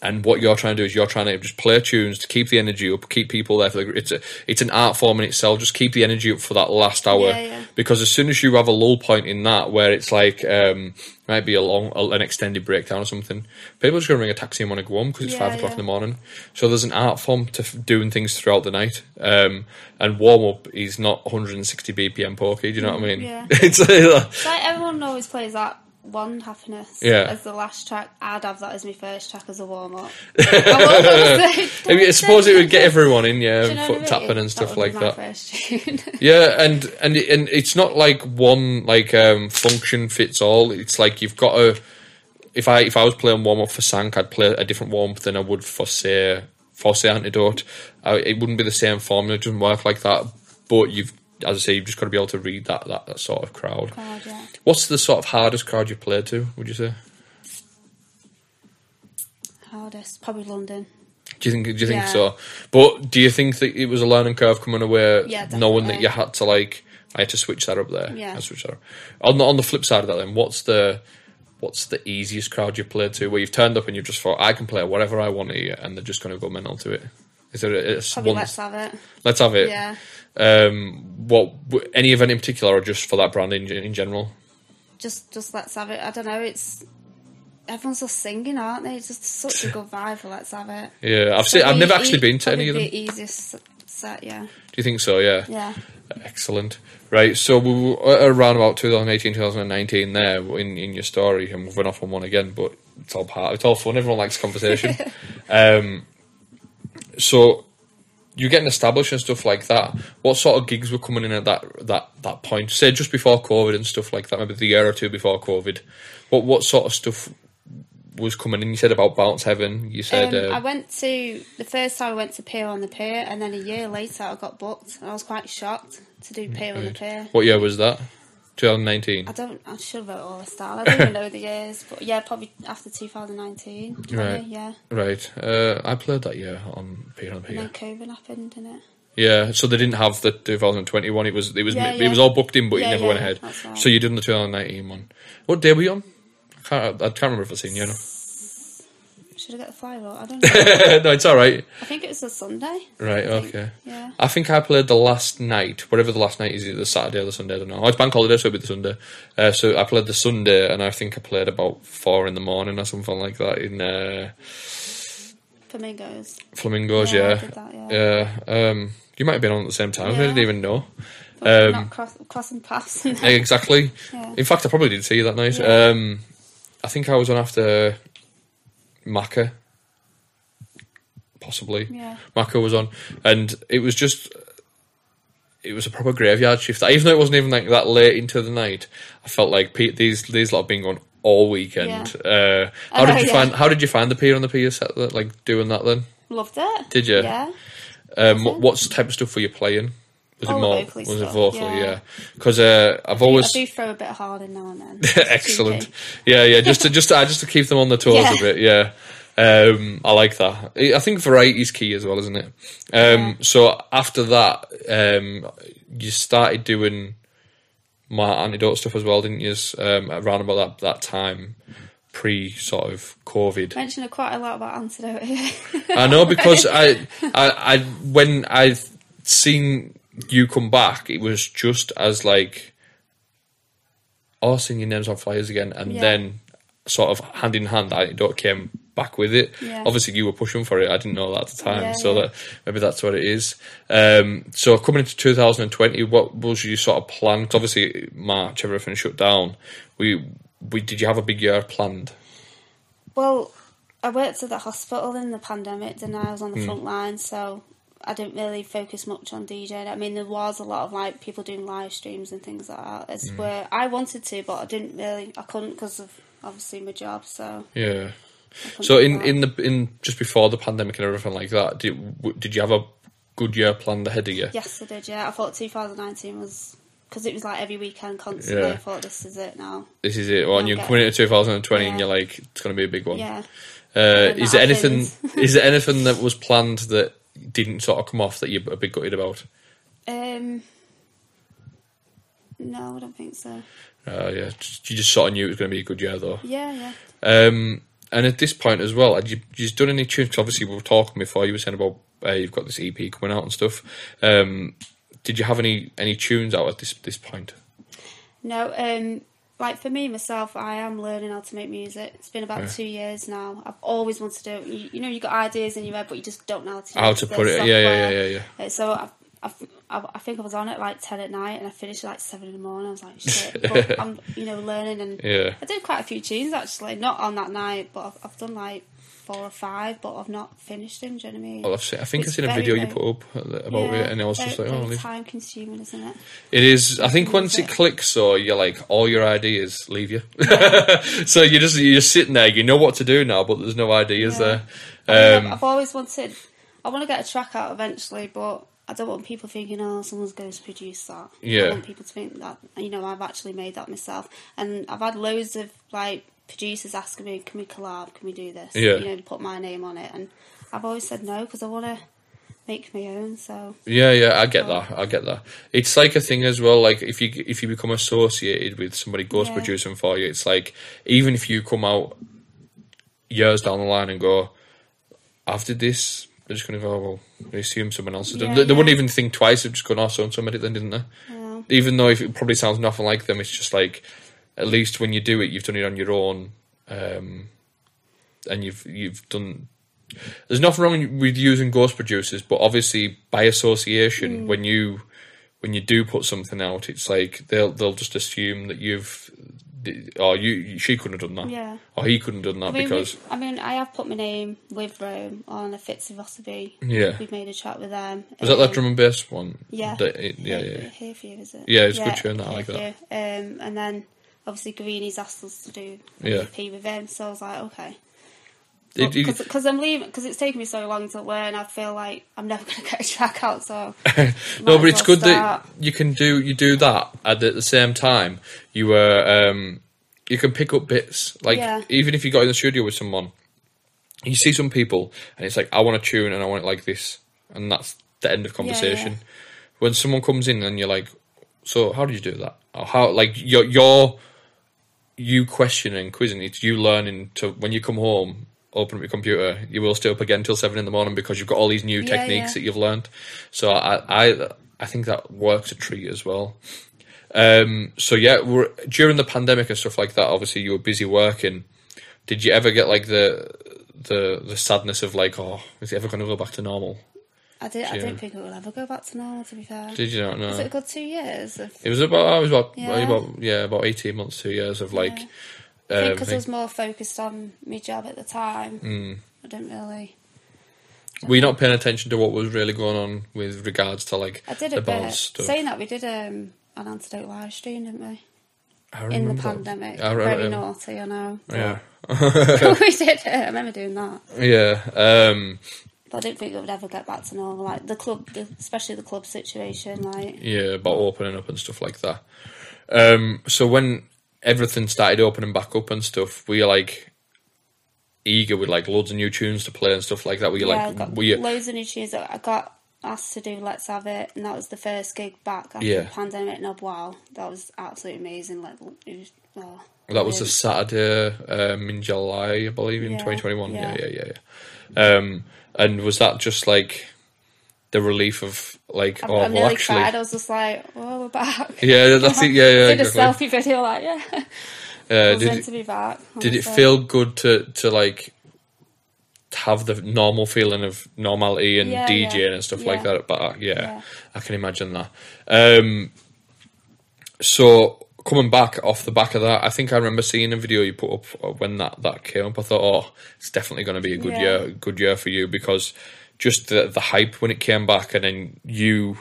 Speaker 4: and what you're trying to do is you're trying to just play tunes to keep the energy up, keep people there for the. It's a, it's an art form in itself. Just keep the energy up for that last hour,
Speaker 5: Yeah, yeah.
Speaker 4: because as soon as you have a lull point in that where it's like um, might be a long, an extended breakdown or something, people are just going to ring a taxi and want to go home because it's
Speaker 5: Yeah,
Speaker 4: five o'clock in the morning. So there's an art form to f- doing things throughout the night, um, and warm up is not 160 BPM pokey. Do you know what I mean?
Speaker 5: Yeah.
Speaker 4: it's
Speaker 5: It's like everyone always plays that one happiness
Speaker 4: Yeah.
Speaker 5: as the last track. I'd have that as my first track as a warm up. I
Speaker 4: I, mean, I suppose it would get everyone in, yeah,
Speaker 5: you know
Speaker 4: foot tapping and stuff
Speaker 5: would
Speaker 4: like that. Yeah, and and and it's not like one like um function fits all. It's like you've got to. If I if I was playing warm up for Sank, I'd play a different warm up than I would for say for say Antidote. I, it wouldn't be the same formula. It doesn't work like that. But you've, as I say, you've just got to be able to read that that, that sort of crowd.
Speaker 5: God, yeah.
Speaker 4: What's the sort of hardest crowd you've played to? Would you say?
Speaker 5: Hardest, probably London.
Speaker 4: Do you think? Do you think
Speaker 5: Yeah.
Speaker 4: so? But do you think that it was a learning curve coming away,
Speaker 5: Yeah,
Speaker 4: knowing that you had to like, I had to switch that up there.
Speaker 5: Yeah.
Speaker 4: I switch that up. On the on the flip side of that, then, what's the what's the easiest crowd you've played to where you've turned up and you've just thought I can play whatever I want here, and they're just going to go mental to it? Is there a, a
Speaker 5: Probably
Speaker 4: one?
Speaker 5: Let's Have It.
Speaker 4: let's have it.
Speaker 5: Yeah.
Speaker 4: Um, what any event in particular, or just for that brand in, in general?
Speaker 5: Just, just Let's Have It. I don't know, it's... Everyone's just singing, aren't they? It's just such a good vibe for Let's Have It.
Speaker 4: Yeah, I've seen. I've never actually been to any of them.
Speaker 5: the easiest set, yeah.
Speaker 4: Do you think so? Yeah.
Speaker 5: Yeah.
Speaker 4: Excellent. Right, so we were around about 2018, 2019 there in, in your story, and we've went off on one again, but it's all part, it's all fun. Everyone likes conversation. um, so you're getting established and stuff like that. What sort of gigs were coming in at that that that point? Say just before COVID and stuff like that, maybe the year or two before COVID. What what sort of stuff was coming in? You said about Bounce Heaven. You said
Speaker 5: Um,
Speaker 4: uh,
Speaker 5: I went to the first time I went to Pier on the Pier, and then a year later I got booked, and I was quite shocked to do Pier on the Pier.
Speaker 4: what year was that? 2019.
Speaker 5: I don't. I should have wrote all this down. I don't even know the years, but yeah, probably after 2019. probably,
Speaker 4: Right.
Speaker 5: Yeah.
Speaker 4: Right. Uh, I played that year on Pier on
Speaker 5: And
Speaker 4: Pier.
Speaker 5: then COVID happened, didn't it?
Speaker 4: Yeah, so they didn't have the 2021. It was it was
Speaker 5: Yeah, yeah.
Speaker 4: it was all booked in, but
Speaker 5: Yeah,
Speaker 4: it never went ahead.
Speaker 5: that's right.
Speaker 4: So you did the 2019 one. What day were you on? I can't, I can't remember if I've seen you. No,
Speaker 5: Should I get the flyer out? I don't know.
Speaker 4: no, it's all right.
Speaker 5: I think it was a Sunday.
Speaker 4: Right,
Speaker 5: I
Speaker 4: okay.
Speaker 5: Yeah.
Speaker 4: I think I played the last night, whatever the last night is, either the Saturday or the Sunday. I don't know. Oh, it's bank holiday, so it'll be the Sunday. Uh, so I played the Sunday, and I think I played about four in the morning or something like that in uh,
Speaker 5: Flamingos.
Speaker 4: Flamingos.
Speaker 5: Yeah,
Speaker 4: Yeah,
Speaker 5: that, yeah.
Speaker 4: yeah. Um, you might have been on at the same time. I didn't even know. Um,
Speaker 5: not cross, crossing paths.
Speaker 4: Exactly.
Speaker 5: Yeah.
Speaker 4: In fact, I probably did see you that night.
Speaker 5: Yeah.
Speaker 4: Um, I think I was on after Macca, possibly.
Speaker 5: Yeah.
Speaker 4: Macca was on, and it was just. It was a proper graveyard shift. Even though it wasn't even like that late into the night, I felt like Pete, these these lot have been going all weekend. Uh, how did you
Speaker 5: yeah.
Speaker 4: find How did you find the pier on the pier set? that- Like doing that then?
Speaker 5: Loved it.
Speaker 4: Did you?
Speaker 5: Yeah.
Speaker 4: Um, what, what type of stuff were you playing? Was it more?
Speaker 5: vocally
Speaker 4: Was it vocally?
Speaker 5: yeah.
Speaker 4: Yeah. Because uh, I've always
Speaker 5: I do throw a bit hard in now and then.
Speaker 4: Excellent. Yeah, yeah. Just to just to, just to keep them on the toes
Speaker 5: Yeah.
Speaker 4: a bit. Yeah. Um, I like that. I think variety's key as well, isn't it? Um,
Speaker 5: Yeah.
Speaker 4: So after that, um, you started doing my antidote stuff as well, didn't you? Um, around about that that time, pre sort of COVID.
Speaker 5: Mentioned quite a lot about antidote here.
Speaker 4: I know because I, I, I, when I seen you come back, it was just as like, oh, seeing your names on flyers again, and
Speaker 5: Yeah.
Speaker 4: then sort of hand in hand, Antidote came back with it.
Speaker 5: Yeah.
Speaker 4: Obviously, you were pushing for it. I didn't know that at the time,
Speaker 5: Yeah,
Speaker 4: so that maybe that's what it is. Um, so coming into 2020, what was your sort of plan? 'Cause obviously, March everything shut down. We, we did you have a big year planned?
Speaker 5: well, I worked at the hospital in the pandemic, and I was on the front line, so I didn't really focus much on DJing. I mean, there was a lot of like people doing live streams and things like that. It's where I wanted to, but I didn't really. I couldn't because of obviously my job. So
Speaker 4: Yeah. So in, in the in just before the pandemic and everything like that, did did you have a good year planned ahead of you?
Speaker 5: yes, I did. Yeah, I thought 2019 was because it was like every weekend constantly.
Speaker 4: Yeah.
Speaker 5: I thought this is it now.
Speaker 4: This is it. Well, and you're coming into 2020, and you're like, it's going to be a big one.
Speaker 5: Yeah.
Speaker 4: Uh, is there anything? is there anything that was planned that didn't sort of come off that you're a bit gutted about?
Speaker 5: Um. No, I don't think so.
Speaker 4: Uh, yeah, you just sort of knew it was going to be a good year, though.
Speaker 5: Yeah, yeah.
Speaker 4: Um, and at this point as well, had you you done any tunes? 'Cause obviously, we were talking before. You were saying about uh, you've got this EP coming out and stuff. Um, did you have any any tunes out at this this point?
Speaker 5: No, um, like for me myself, I am learning how to make music. It's been about
Speaker 4: Yeah.
Speaker 5: two years now. I've always wanted to do it. You, you know, you got ideas in your head, but you just don't know how to.
Speaker 4: How to put it? Yeah, yeah, yeah, yeah, yeah.
Speaker 5: Uh, So I've, I've, I've, I think I was on at like ten at night, and I finished at like seven in the morning. I was like, shit. but I'm, you know, learning, and
Speaker 4: Yeah.
Speaker 5: I did quite a few tunes actually. Not on that night, but I've, I've done like four or five, but I've not finished them. Do you know what I mean?
Speaker 4: Well, I've seen, I think
Speaker 5: It's
Speaker 4: I've seen a
Speaker 5: very,
Speaker 4: video you put up about it, and I was just like, oh,
Speaker 5: time consuming, isn't it?
Speaker 4: It is. I think once it clicks, so you're like all your ideas leave you. so you just you're just sitting there. You know what to do now, but there's no ideas
Speaker 5: Yeah.
Speaker 4: there.
Speaker 5: I mean, I've-
Speaker 4: Um,
Speaker 5: I've always wanted. I want to get a track out eventually, but I don't want people thinking, "Oh, someone's going to produce that."
Speaker 4: Yeah.
Speaker 5: I want people to think that you know I've actually made that myself, and I've had loads of like producers asking me, "Can we collab? Can we do this?"
Speaker 4: Yeah.
Speaker 5: You know, put my name on it, and I've always said no because I want to make my own. So
Speaker 4: yeah, yeah, I get that. I get that. It's like a thing as well. Like if you if you become associated with somebody ghost
Speaker 5: Yeah.
Speaker 4: producing for you, it's like even if you come out years down the line and go, "I've this." They're just going to go, oh, well, they assume someone else has done.
Speaker 5: Yeah,
Speaker 4: They, they wouldn't even think twice. They've just going, oh, so and somebody then, didn't they?
Speaker 5: yeah,
Speaker 4: even though if it probably sounds nothing like them, it's just like at least when you do it, you've done it on your own, um, and you've you've done. There's nothing wrong with using ghost producers, but obviously by association, when you when you do put something out, it's like they'll they'll just assume that you've. Or you, she couldn't have done that.
Speaker 5: Yeah.
Speaker 4: Or he couldn't have done that
Speaker 5: I mean,
Speaker 4: because
Speaker 5: I mean, I have put my name with Rome on a Fitzy Rossaby.
Speaker 4: Yeah.
Speaker 5: we've made a track with them.
Speaker 4: was that that
Speaker 5: Um,
Speaker 4: drum and bass one?
Speaker 5: Yeah.
Speaker 4: That- it- yeah, yeah.
Speaker 5: Here for you, is it?
Speaker 4: Yeah, it's a good tune, I like that.
Speaker 5: Um, and then obviously Greeny's asked us to do a
Speaker 4: Yeah.
Speaker 5: EP with him, so I was like, okay. Because I'm leaving, because it's taken me so long to learn, I feel like I'm never going to get a track out. So
Speaker 4: no, but it's good
Speaker 5: start.
Speaker 4: that you can do you do that at the, at the same time. You were um, you can pick up bits like
Speaker 5: Yeah.
Speaker 4: even if you got in the studio with someone, you see some people and it's like I want a tune and I want it like this, and that's the end of conversation.
Speaker 5: yeah.
Speaker 4: When someone comes in and you're like, so how did you do that? Or how like you're you're you questioning, quizzing. It's you learning to when you come home. Open up your computer. You will stay up again till seven in the morning because you've got all these new
Speaker 5: Yeah,
Speaker 4: techniques
Speaker 5: yeah.
Speaker 4: that you've learned. So I, I, I think that works a treat as well. Um, so yeah, we're, during the pandemic and stuff like that, obviously you were busy working. Did you ever get like the the the sadness of like, oh, is it ever going to go back to normal?
Speaker 5: I did. I
Speaker 4: Yeah.
Speaker 5: don't think it will ever go back to normal. To be fair,
Speaker 4: Did you not know?
Speaker 5: was it a good two years? Of,
Speaker 4: It was about I was about
Speaker 5: Yeah.
Speaker 4: about yeah about eighteen months, two years of like.
Speaker 5: I think
Speaker 4: Um,
Speaker 5: because I was more focused on my job at the time.
Speaker 4: Hmm.
Speaker 5: I didn't really.
Speaker 4: were you not paying attention to what was really going on with regards to like
Speaker 5: I did
Speaker 4: the
Speaker 5: a bit.
Speaker 4: stuff?
Speaker 5: Saying that, we did um, an antidote live stream, didn't we? In the pandemic.
Speaker 4: I remember-
Speaker 5: Very naughty, I know.
Speaker 4: Yeah,
Speaker 5: we did it. I remember doing that.
Speaker 4: yeah. Um,
Speaker 5: I didn't think it would ever get back to normal. Like the club, especially the club situation. Like,
Speaker 4: yeah, about opening up and stuff like that. Um, so when everything started opening back up and stuff, we were like eager with like loads of new tunes to play and stuff like that? Were you
Speaker 5: yeah,
Speaker 4: like,
Speaker 5: got
Speaker 4: were you?
Speaker 5: loads of new tunes. I got asked to do Let's Have It, and that was the first gig back after
Speaker 4: Yeah.
Speaker 5: the pandemic. And wow, that was absolutely amazing. Like, it was, oh,
Speaker 4: That was a. Saturday um, in July, I believe, in
Speaker 5: Yeah,
Speaker 4: 2021. Yeah,
Speaker 5: yeah.
Speaker 4: yeah, yeah, yeah. Um, and was that just like the relief of like,
Speaker 5: I,
Speaker 4: oh,
Speaker 5: I
Speaker 4: well,
Speaker 5: nearly
Speaker 4: actually,
Speaker 5: cried. I was just like, "Oh, we're back."
Speaker 4: yeah, that's it. Yeah, yeah,
Speaker 5: did a selfie video, like, yeah,
Speaker 4: Uh, did
Speaker 5: meant
Speaker 4: it,
Speaker 5: to be back.
Speaker 4: did it feel good to to like have the normal feeling of normality and
Speaker 5: Yeah,
Speaker 4: DJing
Speaker 5: yeah,
Speaker 4: and stuff like that? But yeah,
Speaker 5: Yeah.
Speaker 4: I can imagine that. Um, so coming back off the back of that, I think I remember seeing a video you put up when that that came up. I thought, oh, it's definitely going to be a good
Speaker 5: Yeah.
Speaker 4: year, good year for you because just the the hype when it came back, and then you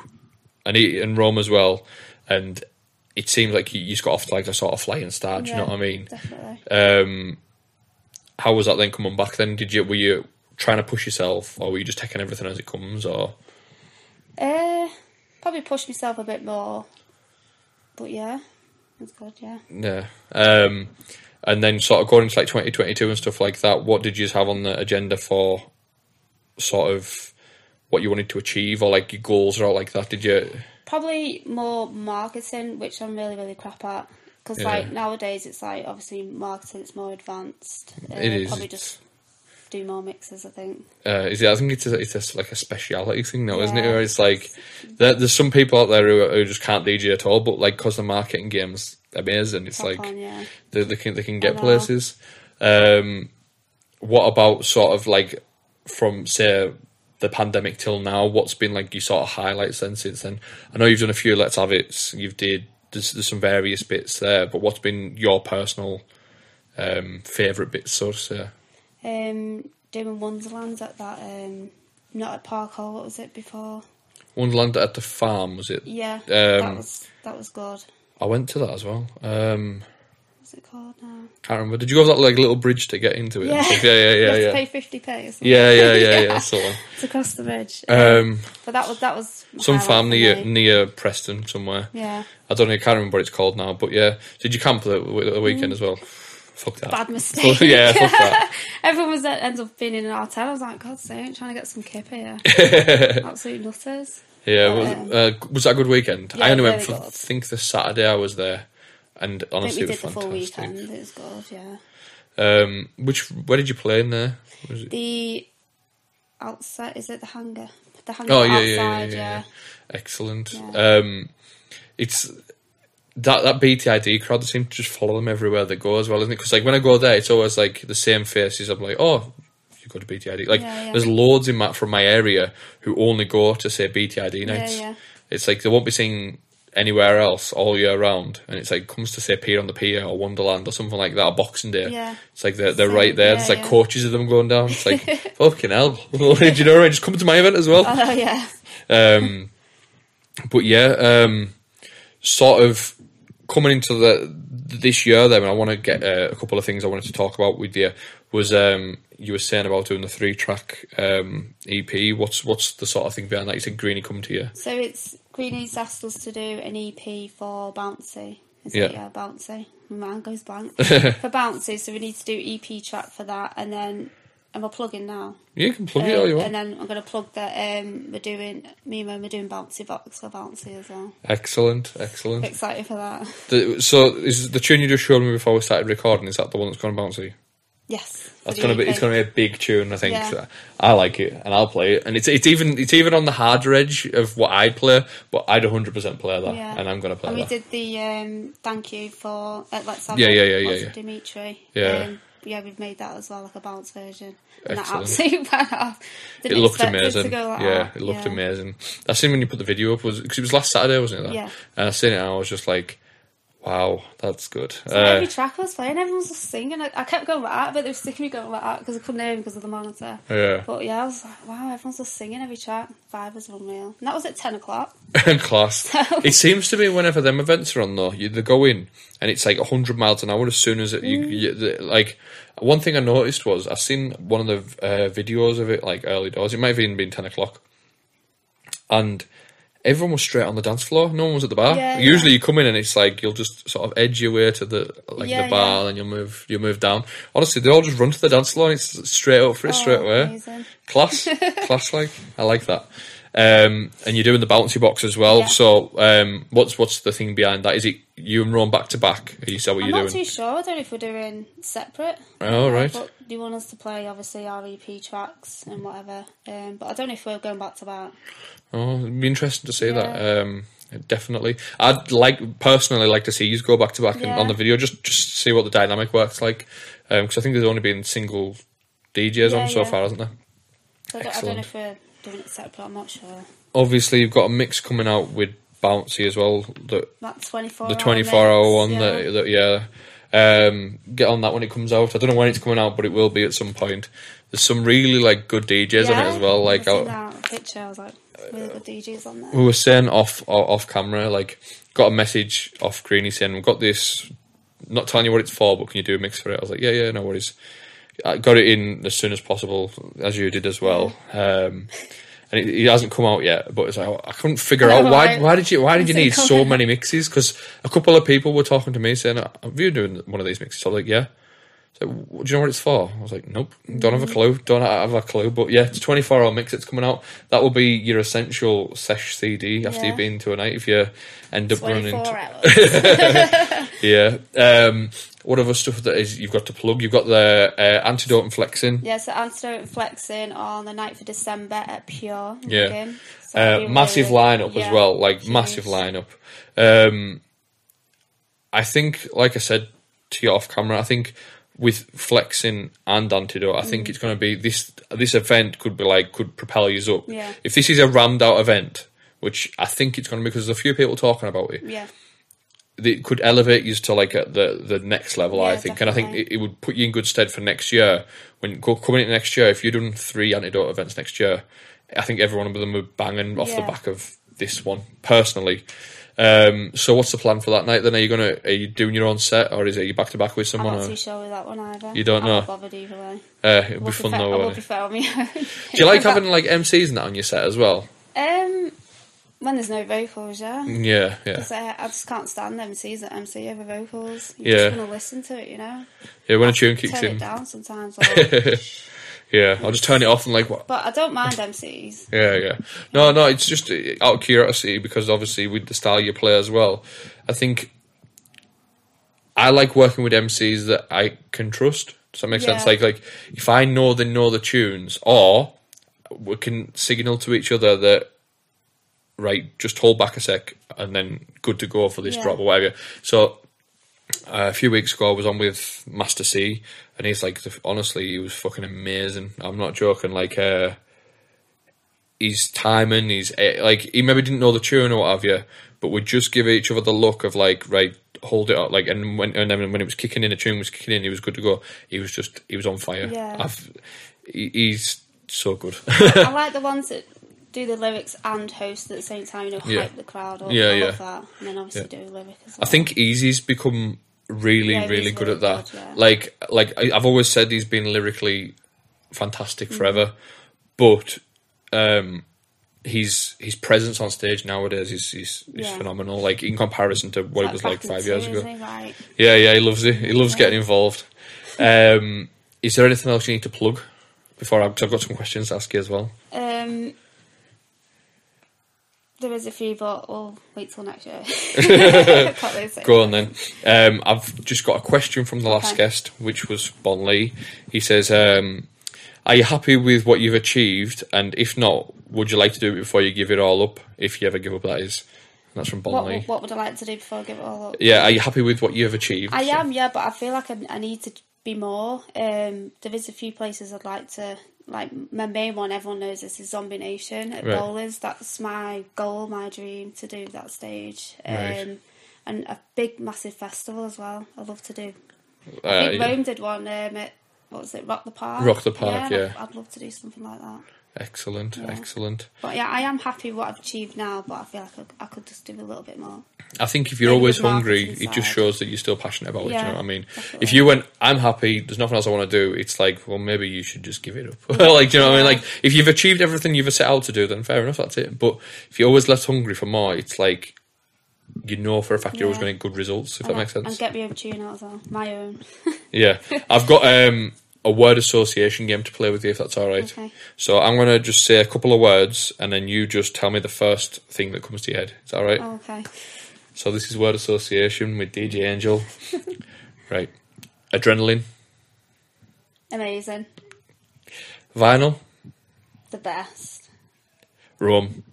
Speaker 4: and and Rome as well, and it seems like you, just got off to like a sort of flying start. Do you know what I mean?
Speaker 5: Definitely.
Speaker 4: Um, how was that then coming back? Then did you were you trying to push yourself, or were you just taking everything as it comes? Or
Speaker 5: Uh, probably push myself a bit more. but yeah, it's good. Yeah.
Speaker 4: Yeah. Um, and then sort of going into like 2022 and stuff like that, what did you have on the agenda for sort of what you wanted to achieve or like your goals or all like that? Did you?
Speaker 5: Probably more marketing, which I'm really really crap at. Because
Speaker 4: Yeah.
Speaker 5: like nowadays, it's like obviously marketing, it's more advanced. Uh,
Speaker 4: It is.
Speaker 5: Probably just do more mixes. I think.
Speaker 4: Uh, is it, I think it's a, it's a, like a speciality thing now, isn't it?
Speaker 5: Yeah.
Speaker 4: Where it's like there, there's some people out there who, who just can't DJ at all, but like because the marketing game's amazing, it's
Speaker 5: Top
Speaker 4: like
Speaker 5: on, yeah.
Speaker 4: they, they can they can get places. Um, what about sort of like from say the pandemic till now? What's been like your sort of highlights then since then? I know you've done a few Let's Have It's. You've did there's, there's some various bits there, but what's been your personal um, favourite bits, so to say?
Speaker 5: Um, doing Wonderland at that. Um, not at Park Hall. What was it before?
Speaker 4: Wonderland at the farm was it?
Speaker 5: Yeah, that
Speaker 4: Um,
Speaker 5: was that was good.
Speaker 4: I went to that as well. Um,
Speaker 5: What's it called now?
Speaker 4: can't remember. Did you go to that like little bridge to get into it?
Speaker 5: Yeah,
Speaker 4: yeah, yeah,
Speaker 5: you
Speaker 4: yeah,
Speaker 5: to
Speaker 4: yeah.
Speaker 5: pay fifty p. Or something.
Speaker 4: Yeah, yeah, yeah, yeah. So,
Speaker 5: to cross the bridge.
Speaker 4: um,
Speaker 5: but that was that was
Speaker 4: some farm near near Preston somewhere.
Speaker 5: Yeah,
Speaker 4: I don't know. I can't remember what it's called now. But yeah, did you camp the, the weekend as well? Fuck that.
Speaker 5: Bad mistake.
Speaker 4: yeah, fuck that.
Speaker 5: Everyone was at, ends up being in an hotel. I was like, God's sake, trying to get some kip here. Absolute nutters.
Speaker 4: Yeah, was,
Speaker 5: Um,
Speaker 4: uh, was that a good weekend?
Speaker 5: yeah,
Speaker 4: I only went for. I think the Saturday I was there, and honestly, it was
Speaker 5: the full
Speaker 4: fantastic.
Speaker 5: weekend. It was good. Yeah.
Speaker 4: Um, which where did you play in there? Was it?
Speaker 5: The outside is it the hangar? The hangar
Speaker 4: Oh yeah,
Speaker 5: outside.
Speaker 4: yeah, yeah,
Speaker 5: yeah.
Speaker 4: yeah. Excellent. Um, it's that that BTID crowd. They seem to just follow them everywhere they go as well, isn't it? Because like when I go there, it's always like the same faces. I'm like, oh, you go to BTID. Like
Speaker 5: Yeah, yeah.
Speaker 4: there's loads in my from my area who only go to say BTID nights.
Speaker 5: yeah.
Speaker 4: It's like they won't be seeing anywhere else all year round, and it's like comes to say Pier on the Pier or Wonderland or something like that, or Boxing Day.
Speaker 5: Yeah.
Speaker 4: It's like they're they're right there. There's like coaches of them going down. It's like fucking hell. Do you know? Right? Just come to my event as well.
Speaker 5: Oh yeah.
Speaker 4: Um, but yeah, um, sort of coming into the this year, then I want to get uh, a couple of things I wanted to talk about with you. Was um, you were saying about doing the three track um, EP? What's what's the sort of thing behind that? You said Greenie come to you.
Speaker 5: So it's Greeny's asked us to do an EP for Bouncy. Is
Speaker 4: Yeah.
Speaker 5: it? Yeah, Bouncy. My mind goes blank. for Bouncy, so we need to do EP track for that, and then am I plugging now?
Speaker 4: You can plug it
Speaker 5: Um,
Speaker 4: all you want.
Speaker 5: and then I'm going to plug that um, we're doing me and Mum are doing Bouncy Box for Bouncy as well.
Speaker 4: Excellent, excellent.
Speaker 5: Excited for that.
Speaker 4: The, so is the tune you just showed me before we started recording? Is that the one that's going you?
Speaker 5: Yes.
Speaker 4: That's gonna be it's gonna be a big tune, I think.
Speaker 5: Yeah.
Speaker 4: I like it and I'll play it. And it's it's even it's even on the harder edge of what I'd play, but I'd hundred percent play that.
Speaker 5: Yeah.
Speaker 4: And I'm gonna play
Speaker 5: And we
Speaker 4: that.
Speaker 5: did the um, thank you for uh, let's have
Speaker 4: Yeah, yeah, yeah, yeah, yeah.
Speaker 5: Dimitri.
Speaker 4: Yeah.
Speaker 5: Um, yeah, we've made that as well, like a bounce version. And
Speaker 4: Excellent.
Speaker 5: that absolutely went off.
Speaker 4: It
Speaker 5: Didn't
Speaker 4: looked
Speaker 5: it
Speaker 4: amazing.
Speaker 5: like
Speaker 4: yeah,
Speaker 5: that.
Speaker 4: it looked
Speaker 5: Yeah.
Speaker 4: amazing. I seen when you put the video up was because it was last Saturday, wasn't it? That?
Speaker 5: Yeah.
Speaker 4: And I seen it and I was just like, wow, that's good.
Speaker 5: So
Speaker 4: Uh,
Speaker 5: every track I was playing, everyone was just singing. I, I kept going like that, but they were sticking me going like that because I couldn't hear them because of the monitor.
Speaker 4: yeah,
Speaker 5: But yeah, I was like, wow, everyone's just singing every track. Five was unreal. And that was at 10 o'clock.
Speaker 4: class. It seems to be whenever them events are on though, you they go in and it's like hundred miles an hour as soon as it, you,
Speaker 5: Mm.
Speaker 4: you the, like. One thing I noticed was I've seen one of the uh, videos of it like early doors. It might have even been ten o'clock, and everyone was straight on the dance floor. No one was at the bar.
Speaker 5: Yeah,
Speaker 4: Usually
Speaker 5: yeah.
Speaker 4: you come in and it's like you'll just sort of edge your way to the like
Speaker 5: Yeah,
Speaker 4: the bar and you'll move you'll move down. Honestly, they all just run to the dance floor and it's straight up for it
Speaker 5: Oh,
Speaker 4: straight away.
Speaker 5: amazing.
Speaker 4: Class, class like I like that. Um, and you're doing the bouncy box as well. So um, what's what's the thing behind that? Is it you and Rome back to back? Are you said what
Speaker 5: I'm
Speaker 4: you're
Speaker 5: not
Speaker 4: doing?
Speaker 5: too sure. I don't know if we're doing separate.
Speaker 4: Oh, right.
Speaker 5: But you want us to play, obviously, our EP tracks and whatever. Um, but I don't know if we're going back to back.
Speaker 4: Oh, it'd be interesting to see
Speaker 5: Yeah.
Speaker 4: that. Um, definitely, I'd like personally like to see you go back to back
Speaker 5: Yeah.
Speaker 4: on the video just just see what the dynamic works like. Because I think there's only been single DJs
Speaker 5: Yeah,
Speaker 4: on so
Speaker 5: yeah.
Speaker 4: far, hasn't there?
Speaker 5: So I don't, I don't know if we're doing it separate. I'm not sure.
Speaker 4: Obviously, you've got a mix coming out with Bouncy as well. The
Speaker 5: That 24
Speaker 4: the
Speaker 5: hour
Speaker 4: 24 hour one
Speaker 5: yeah.
Speaker 4: that, that yeah um get on that when it comes out i don't know when it's coming out but it will be at some point there's some really like good djs on it as well like
Speaker 5: I
Speaker 4: I,
Speaker 5: that picture. I was like, really good DJs on there.
Speaker 4: we were saying off off camera like got a message off greeny saying we've got this not telling you what it's for but can you do a mix for it i was like yeah yeah no worries I got it in as soon as possible as you did as well um and it, it hasn't come out yet. But it's like I couldn't figure out why why did you why did you need so many mixes? Because a couple of people were talking to me saying, "Have you doing one of these mixes?" I was like, "Yeah." So, do you know what it's for? I was like, nope, don't have a clue, don't have a clue. But yeah, it's a 24 hour mix it's coming out. That will be your essential sesh CD after
Speaker 5: Yeah.
Speaker 4: you've been to a night if you end up running.
Speaker 5: 24 hours.
Speaker 4: Yeah. Um, what other stuff that is you've got to plug? You've got the uh, antidote and flexing.
Speaker 5: yeah, so Antidote and Flexing on the 9th of December at Pier.
Speaker 4: Yeah.
Speaker 5: So
Speaker 4: Uh, massive
Speaker 5: really-
Speaker 4: lineup as well, like
Speaker 5: huge.
Speaker 4: massive lineup. Um, I think, like I said to you off camera, I think with flexing and antidote, I
Speaker 5: Mm.
Speaker 4: think it's going to be this. This event could be like could propel you up.
Speaker 5: Yeah.
Speaker 4: If this is a rammed out event, which I think it's going to be because there's a few people talking about it,
Speaker 5: Yeah.
Speaker 4: it could elevate you to like at the the next level. I
Speaker 5: Yeah,
Speaker 4: think, and I think it, it would put you in good stead for next year. When coming into next year, if you're doing three antidote events next year, I think every one of them would banging off the back of this one personally. Um, so, what's the plan for that night? Then are you gonna are you doing your own set or is it you back to back with
Speaker 5: I'm
Speaker 4: someone?
Speaker 5: not
Speaker 4: Or,
Speaker 5: too sure with that one either.
Speaker 4: You don't
Speaker 5: I'm
Speaker 4: know?
Speaker 5: not bothered either way.
Speaker 4: uh, it'll be fun though.
Speaker 5: I will be fair on my own.
Speaker 4: Do you like having like MCs and that on your set as well?
Speaker 5: Um, when there's no vocals, yeah.
Speaker 4: Yeah, yeah,
Speaker 5: 'Cause I, I just can't stand MCs that MC over vocals. You
Speaker 4: Yeah.
Speaker 5: just want to listen to it, you know.
Speaker 4: yeah. When a tune kicks
Speaker 5: Turn it
Speaker 4: in,
Speaker 5: down sometimes. Or,
Speaker 4: yeah, I'll just turn it off and like what.
Speaker 5: but I don't mind MCs.
Speaker 4: Yeah, yeah. No, no, it's just uh, out of curiosity because obviously with the style you play as well, I think I like working with MCs that I can trust. Does that make sense? Like, like if I know they know the tunes, or we can signal to each other that right, just hold back a sec, and then good to go for this
Speaker 5: Yeah.
Speaker 4: drop or whatever. So uh, a few weeks ago, I was on with Master C, and he's like, honestly, he was fucking amazing. I'm not joking. Like, uh, his timing, he's eh, like, he maybe didn't know the tune or what have you, but would just give each other the look of like, right, hold it up, like, and when and then when it was kicking in, the tune was kicking in, he was good to go. He was just, he was on fire.
Speaker 5: Yeah.
Speaker 4: I've, he, he's so good.
Speaker 5: I like the ones that do the lyrics and host at the same time. You know, hype
Speaker 4: Yeah.
Speaker 5: the crowd. Up.
Speaker 4: Yeah, yeah.
Speaker 5: that. And then obviously do lyric as
Speaker 4: I think Easy's become really,
Speaker 5: Yeah,
Speaker 4: really good
Speaker 5: really
Speaker 4: at that.
Speaker 5: good, yeah.
Speaker 4: Like, like I- I've always said, he's been lyrically fantastic
Speaker 5: Mm.
Speaker 4: forever, but um, his his presence on stage nowadays is is, is
Speaker 5: Yeah.
Speaker 4: phenomenal. Like in comparison to what it was like five years ago.
Speaker 5: Right.
Speaker 4: Yeah, yeah, he loves it. He loves getting involved. Um, is there anything else you need to plug before? I, cause I've got some questions to ask you as well.
Speaker 5: Um, there is a few, but we'll wait till next year.
Speaker 4: Go on then. Um, I've just got a question from the last
Speaker 5: Okay.
Speaker 4: guest, which was Bon Lee. He says, um, "Are you happy with what you've achieved? And if not, would you like to do it before you give it all up? If you ever give up, that is." And that's from Bon Lee.
Speaker 5: What, what would I like to do before I give it all up?
Speaker 4: Yeah, are you happy with what you've achieved?
Speaker 5: I am, yeah, but I feel like I, I need to be more. Um, there is a few places I'd like to, like my main one. Everyone knows this is Zombie Nation at
Speaker 4: Right.
Speaker 5: Bowlers. That's my goal, my dream to do that stage. Um,
Speaker 4: Right.
Speaker 5: And a big, massive festival as well. I love to do.
Speaker 4: Uh,
Speaker 5: I think Rome did one um, at what was it, Rock the Park?
Speaker 4: Rock the Park,
Speaker 5: I'd-
Speaker 4: yeah.
Speaker 5: I'd, love to do something like that.
Speaker 4: Excellent,
Speaker 5: Yeah.
Speaker 4: excellent.
Speaker 5: But yeah, I am happy with what I've achieved now, but I feel like I, I could just do a little bit more.
Speaker 4: I think if you're
Speaker 5: Maybe
Speaker 4: always hungry, it just shows that you're still passionate about it. do You know what I mean?
Speaker 5: definitely.
Speaker 4: If you went, I'm happy. There's nothing else I want to do. It's like, well, maybe you should just give it up. like, do you know what I mean? Like, if you've achieved everything you've set out to do, then fair enough. That's it. But if you're always left hungry for more, it's like you know for a fact you're always
Speaker 5: Yeah.
Speaker 4: going to get good results. If that
Speaker 5: and,
Speaker 4: makes sense.
Speaker 5: And get me over tune out as well. My own.
Speaker 4: Yeah, I've got um, a word association game to play with you if that's all right.
Speaker 5: Okay.
Speaker 4: So I'm going to just say a couple of words, and then you just tell me the first thing that comes to your head. Is that all right?
Speaker 5: Oh, okay.
Speaker 4: So this is word association with DJ Angel. right. Adrenaline.
Speaker 5: Amazing.
Speaker 4: Vinyl.
Speaker 5: The best.
Speaker 4: Rum.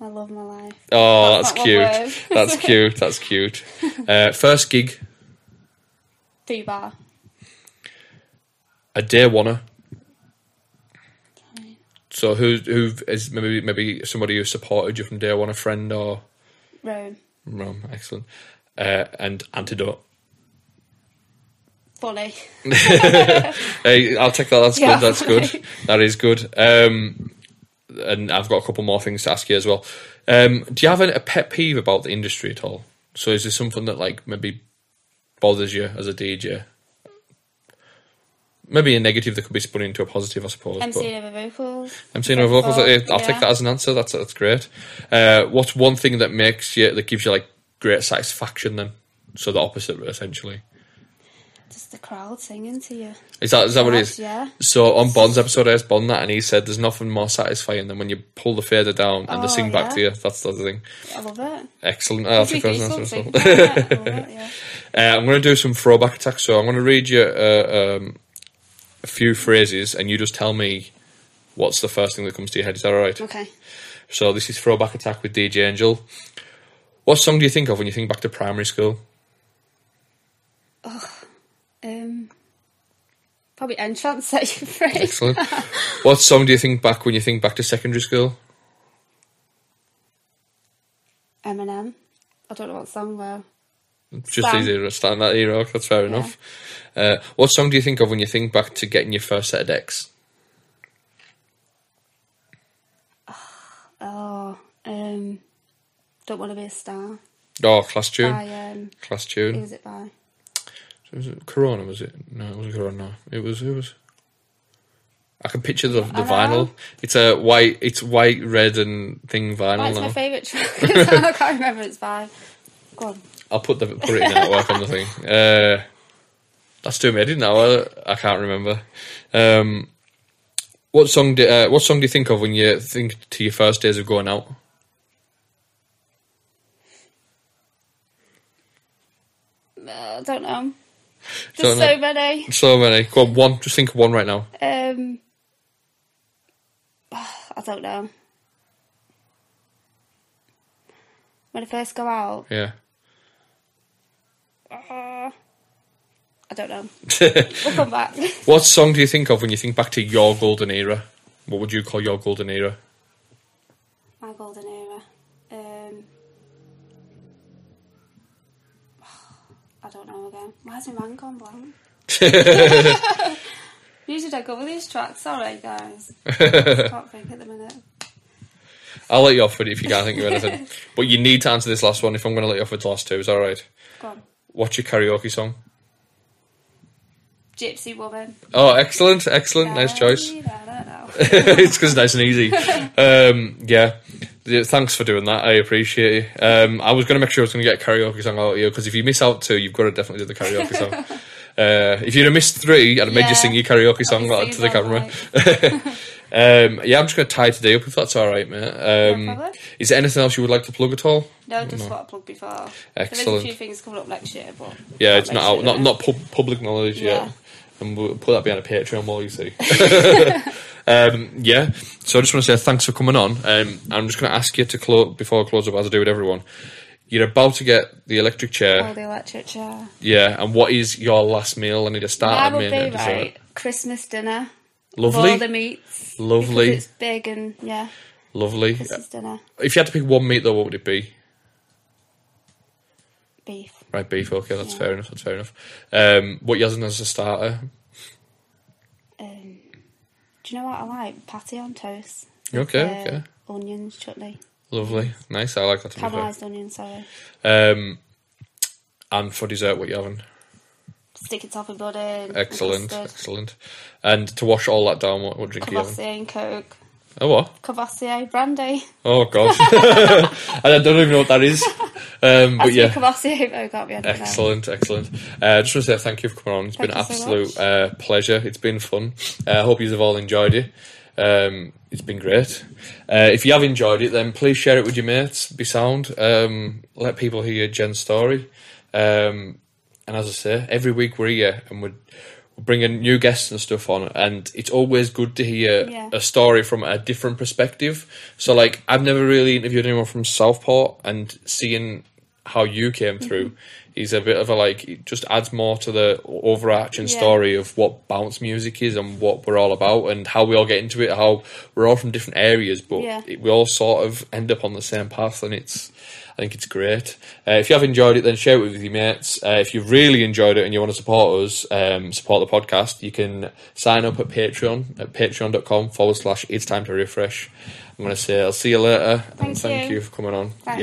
Speaker 5: I love my life.
Speaker 4: Oh,
Speaker 5: That's
Speaker 4: that's, cute. that's cute. That's cute. Uh, first gig.
Speaker 5: Three bar.
Speaker 4: A day oneer. So who who is maybe maybe somebody who supported you from day one, a friend or
Speaker 5: Rome.
Speaker 4: rum? Excellent. Uh, and antidote.
Speaker 5: Funny.
Speaker 4: Hey, I'll take that. That's
Speaker 5: Yeah,
Speaker 4: good. That's
Speaker 5: right.
Speaker 4: good. That is good. Um, and I've got a couple more things to ask you as well. Um, do you have a, a pet peeve about the industry at all? So is there something that like maybe bothers you as a DJ? Maybe a negative that could be spun into a positive, I suppose.
Speaker 5: MC over vocals.
Speaker 4: MC no vocals.
Speaker 5: Vocal,
Speaker 4: I'll take that as an answer. That's that's great. Uh, what's one thing that makes you that gives you like great satisfaction then? So the opposite, essentially.
Speaker 5: Just the crowd singing to you.
Speaker 4: Is that is that what it is?
Speaker 5: Yeah.
Speaker 4: So on Bond's episode, I asked Bond that, and he said there's nothing more satisfying than when you pull the fader down and they
Speaker 5: Oh,
Speaker 4: sing back to you. That's the thing.
Speaker 5: I love it.
Speaker 4: Excellent. I'll take that as an answer
Speaker 5: goosebumps
Speaker 4: as
Speaker 5: thinking
Speaker 4: well.
Speaker 5: about it. I love it, yeah.
Speaker 4: Uh, I'm going to do some throwback attacks. So I'm going to read you uh, um, a few phrases, and you just tell me what's the first thing that comes to your head. Is that all right?
Speaker 5: Okay.
Speaker 4: So this is throwback attack with DJ Angel. What song do you think of when you think back to primary school?
Speaker 5: Oh, um, probably N-Trance set you free.
Speaker 4: Excellent. what song do you think back when you think back to secondary school?
Speaker 5: Eminem. I don't know what song though.
Speaker 4: Just
Speaker 5: Stan.
Speaker 4: easy to stand that era. That's fair enough. Uh, what song do you think of when you think back to getting your first set of decks?
Speaker 5: Oh, um, don't want to be a star.
Speaker 4: Oh, class tune.
Speaker 5: By um,
Speaker 4: Class
Speaker 5: who
Speaker 4: tune.
Speaker 5: was it by?
Speaker 4: Was it Corona? Was it? No, it wasn't Corona. No. It was. It was. I can picture the, the vinyl. It's a white. It's white, red, and thing vinyl
Speaker 5: That's my favourite track. I can't remember it's by. Go on.
Speaker 4: I'll put the put it in the network on the thing. Uh, that's too many now. I, I can't remember. Um, what song? Do, uh, what song do you think of when you think to your first days of going out?
Speaker 5: Uh, I don't know. There's so many.
Speaker 4: So many. Go on, one. Just think of one right now.
Speaker 5: Um, I don't know. When I first go out,
Speaker 4: Yeah.
Speaker 5: Uh, I don't know. We'll come back.
Speaker 4: what song do you think of when you think back to your golden era? What would you call your golden era?
Speaker 5: My golden era. Um, I don't know again. Why's my mind gone blank? Usually I go with these tracks. Sorry, guys. can't think at the minute.
Speaker 4: I'll let you off with it if you can't think of anything. but you need to answer this last one if I'm going to let you off with the last two. Is that all right?
Speaker 5: Go on.
Speaker 4: What's your karaoke song?
Speaker 5: Gypsy Woman.
Speaker 4: Oh, excellent, excellent, nice choice.
Speaker 5: I don't know.
Speaker 4: it's because it's nice and easy. Um, yeah. Yeah, Thanks for doing that. I appreciate it. Um, I was going to make sure I was going to get a karaoke song out of you because if you miss out two, you've got to definitely do the karaoke song. Uh, if you'd have missed three, I'd have made you sing your karaoke song like, to the camera. Um, yeah, I'm just going to tie today up if that's all right, mate. Um,
Speaker 5: problem.
Speaker 4: is there anything else you would like to plug at all?
Speaker 5: No, just what I plugged before. There's
Speaker 4: Excellent.
Speaker 5: a few things coming up next year, but
Speaker 4: Yeah, it's not out, not not pub- public knowledge
Speaker 5: Yeah.
Speaker 4: yet. And we'll put that behind a Patreon wall, you see. um, yeah, so I just want to say thanks for coming on. Um, I'm just going to ask you to close before I close up, as I do with everyone. You're about to get the electric chair,
Speaker 5: Oh, the electric chair.
Speaker 4: yeah. And what is your last meal? I need to start a
Speaker 5: That
Speaker 4: starter,
Speaker 5: would be right. Christmas dinner. With all
Speaker 4: Lovely,
Speaker 5: the meats.
Speaker 4: Lovely.
Speaker 5: It's big and, yeah,
Speaker 4: lovely.
Speaker 5: Christmas dinner.
Speaker 4: If you had to pick one meat, though, what would it be?
Speaker 5: Beef.
Speaker 4: Right, beef. Okay, that's
Speaker 5: Yeah.
Speaker 4: fair enough. That's fair enough. Um, what you as a starter?
Speaker 5: Um, do you know what I like? Patty on toast.
Speaker 4: Okay,
Speaker 5: with, uh,
Speaker 4: okay.
Speaker 5: Onions, chutney.
Speaker 4: Lovely, nice. I like that.
Speaker 5: Caramelised onions, sorry.
Speaker 4: Um, and for dessert, what you having?
Speaker 5: Toffee pudding.
Speaker 4: Excellent,
Speaker 5: Custard.
Speaker 4: excellent. Excellent. And to wash all that down, what, what drink are you having?
Speaker 5: Courvoisier and Coke.
Speaker 4: Oh, what?
Speaker 5: Courvoisier brandy.
Speaker 4: Oh, God. I don't even know what that is. Um, but yeah,
Speaker 5: Courvoisier, but I can't be
Speaker 4: excellent, excellent. Uh, just want to say thank you for coming on. It's been an
Speaker 5: Thank you so
Speaker 4: absolute uh, pleasure. It's been fun. Uh, I hope you have all enjoyed it. Um, it's been great. Uh, if you have enjoyed it, then please share it with your mates. Be sound. Um, let people hear Jen's story. Um, and as I say, every week we're here and we're, we're bringing new guests and stuff on, and it's always good to hear
Speaker 5: Yeah.
Speaker 4: a story from a different perspective. So, like, I've never really interviewed anyone from Southport, and seeing how you came through is a bit of a like, it just adds more to the overarching
Speaker 5: Yeah.
Speaker 4: story of what bounce music is and what we're all about, and how we all get into it. How we're all from different areas, but
Speaker 5: Yeah.
Speaker 4: it, we all sort of end up on the same path, and it's. I think it's great. Uh, if you have enjoyed it, then share it with your mates. Uh, if you've really enjoyed it and you want to support us, um, support the podcast, you can sign up at Patreon at patreon.com forward slash it's time to Riffresh. I'm going to say I'll see you later. and
Speaker 5: Thank
Speaker 4: thank
Speaker 5: you.
Speaker 4: you for coming on.
Speaker 5: Thanks.
Speaker 4: Yeah.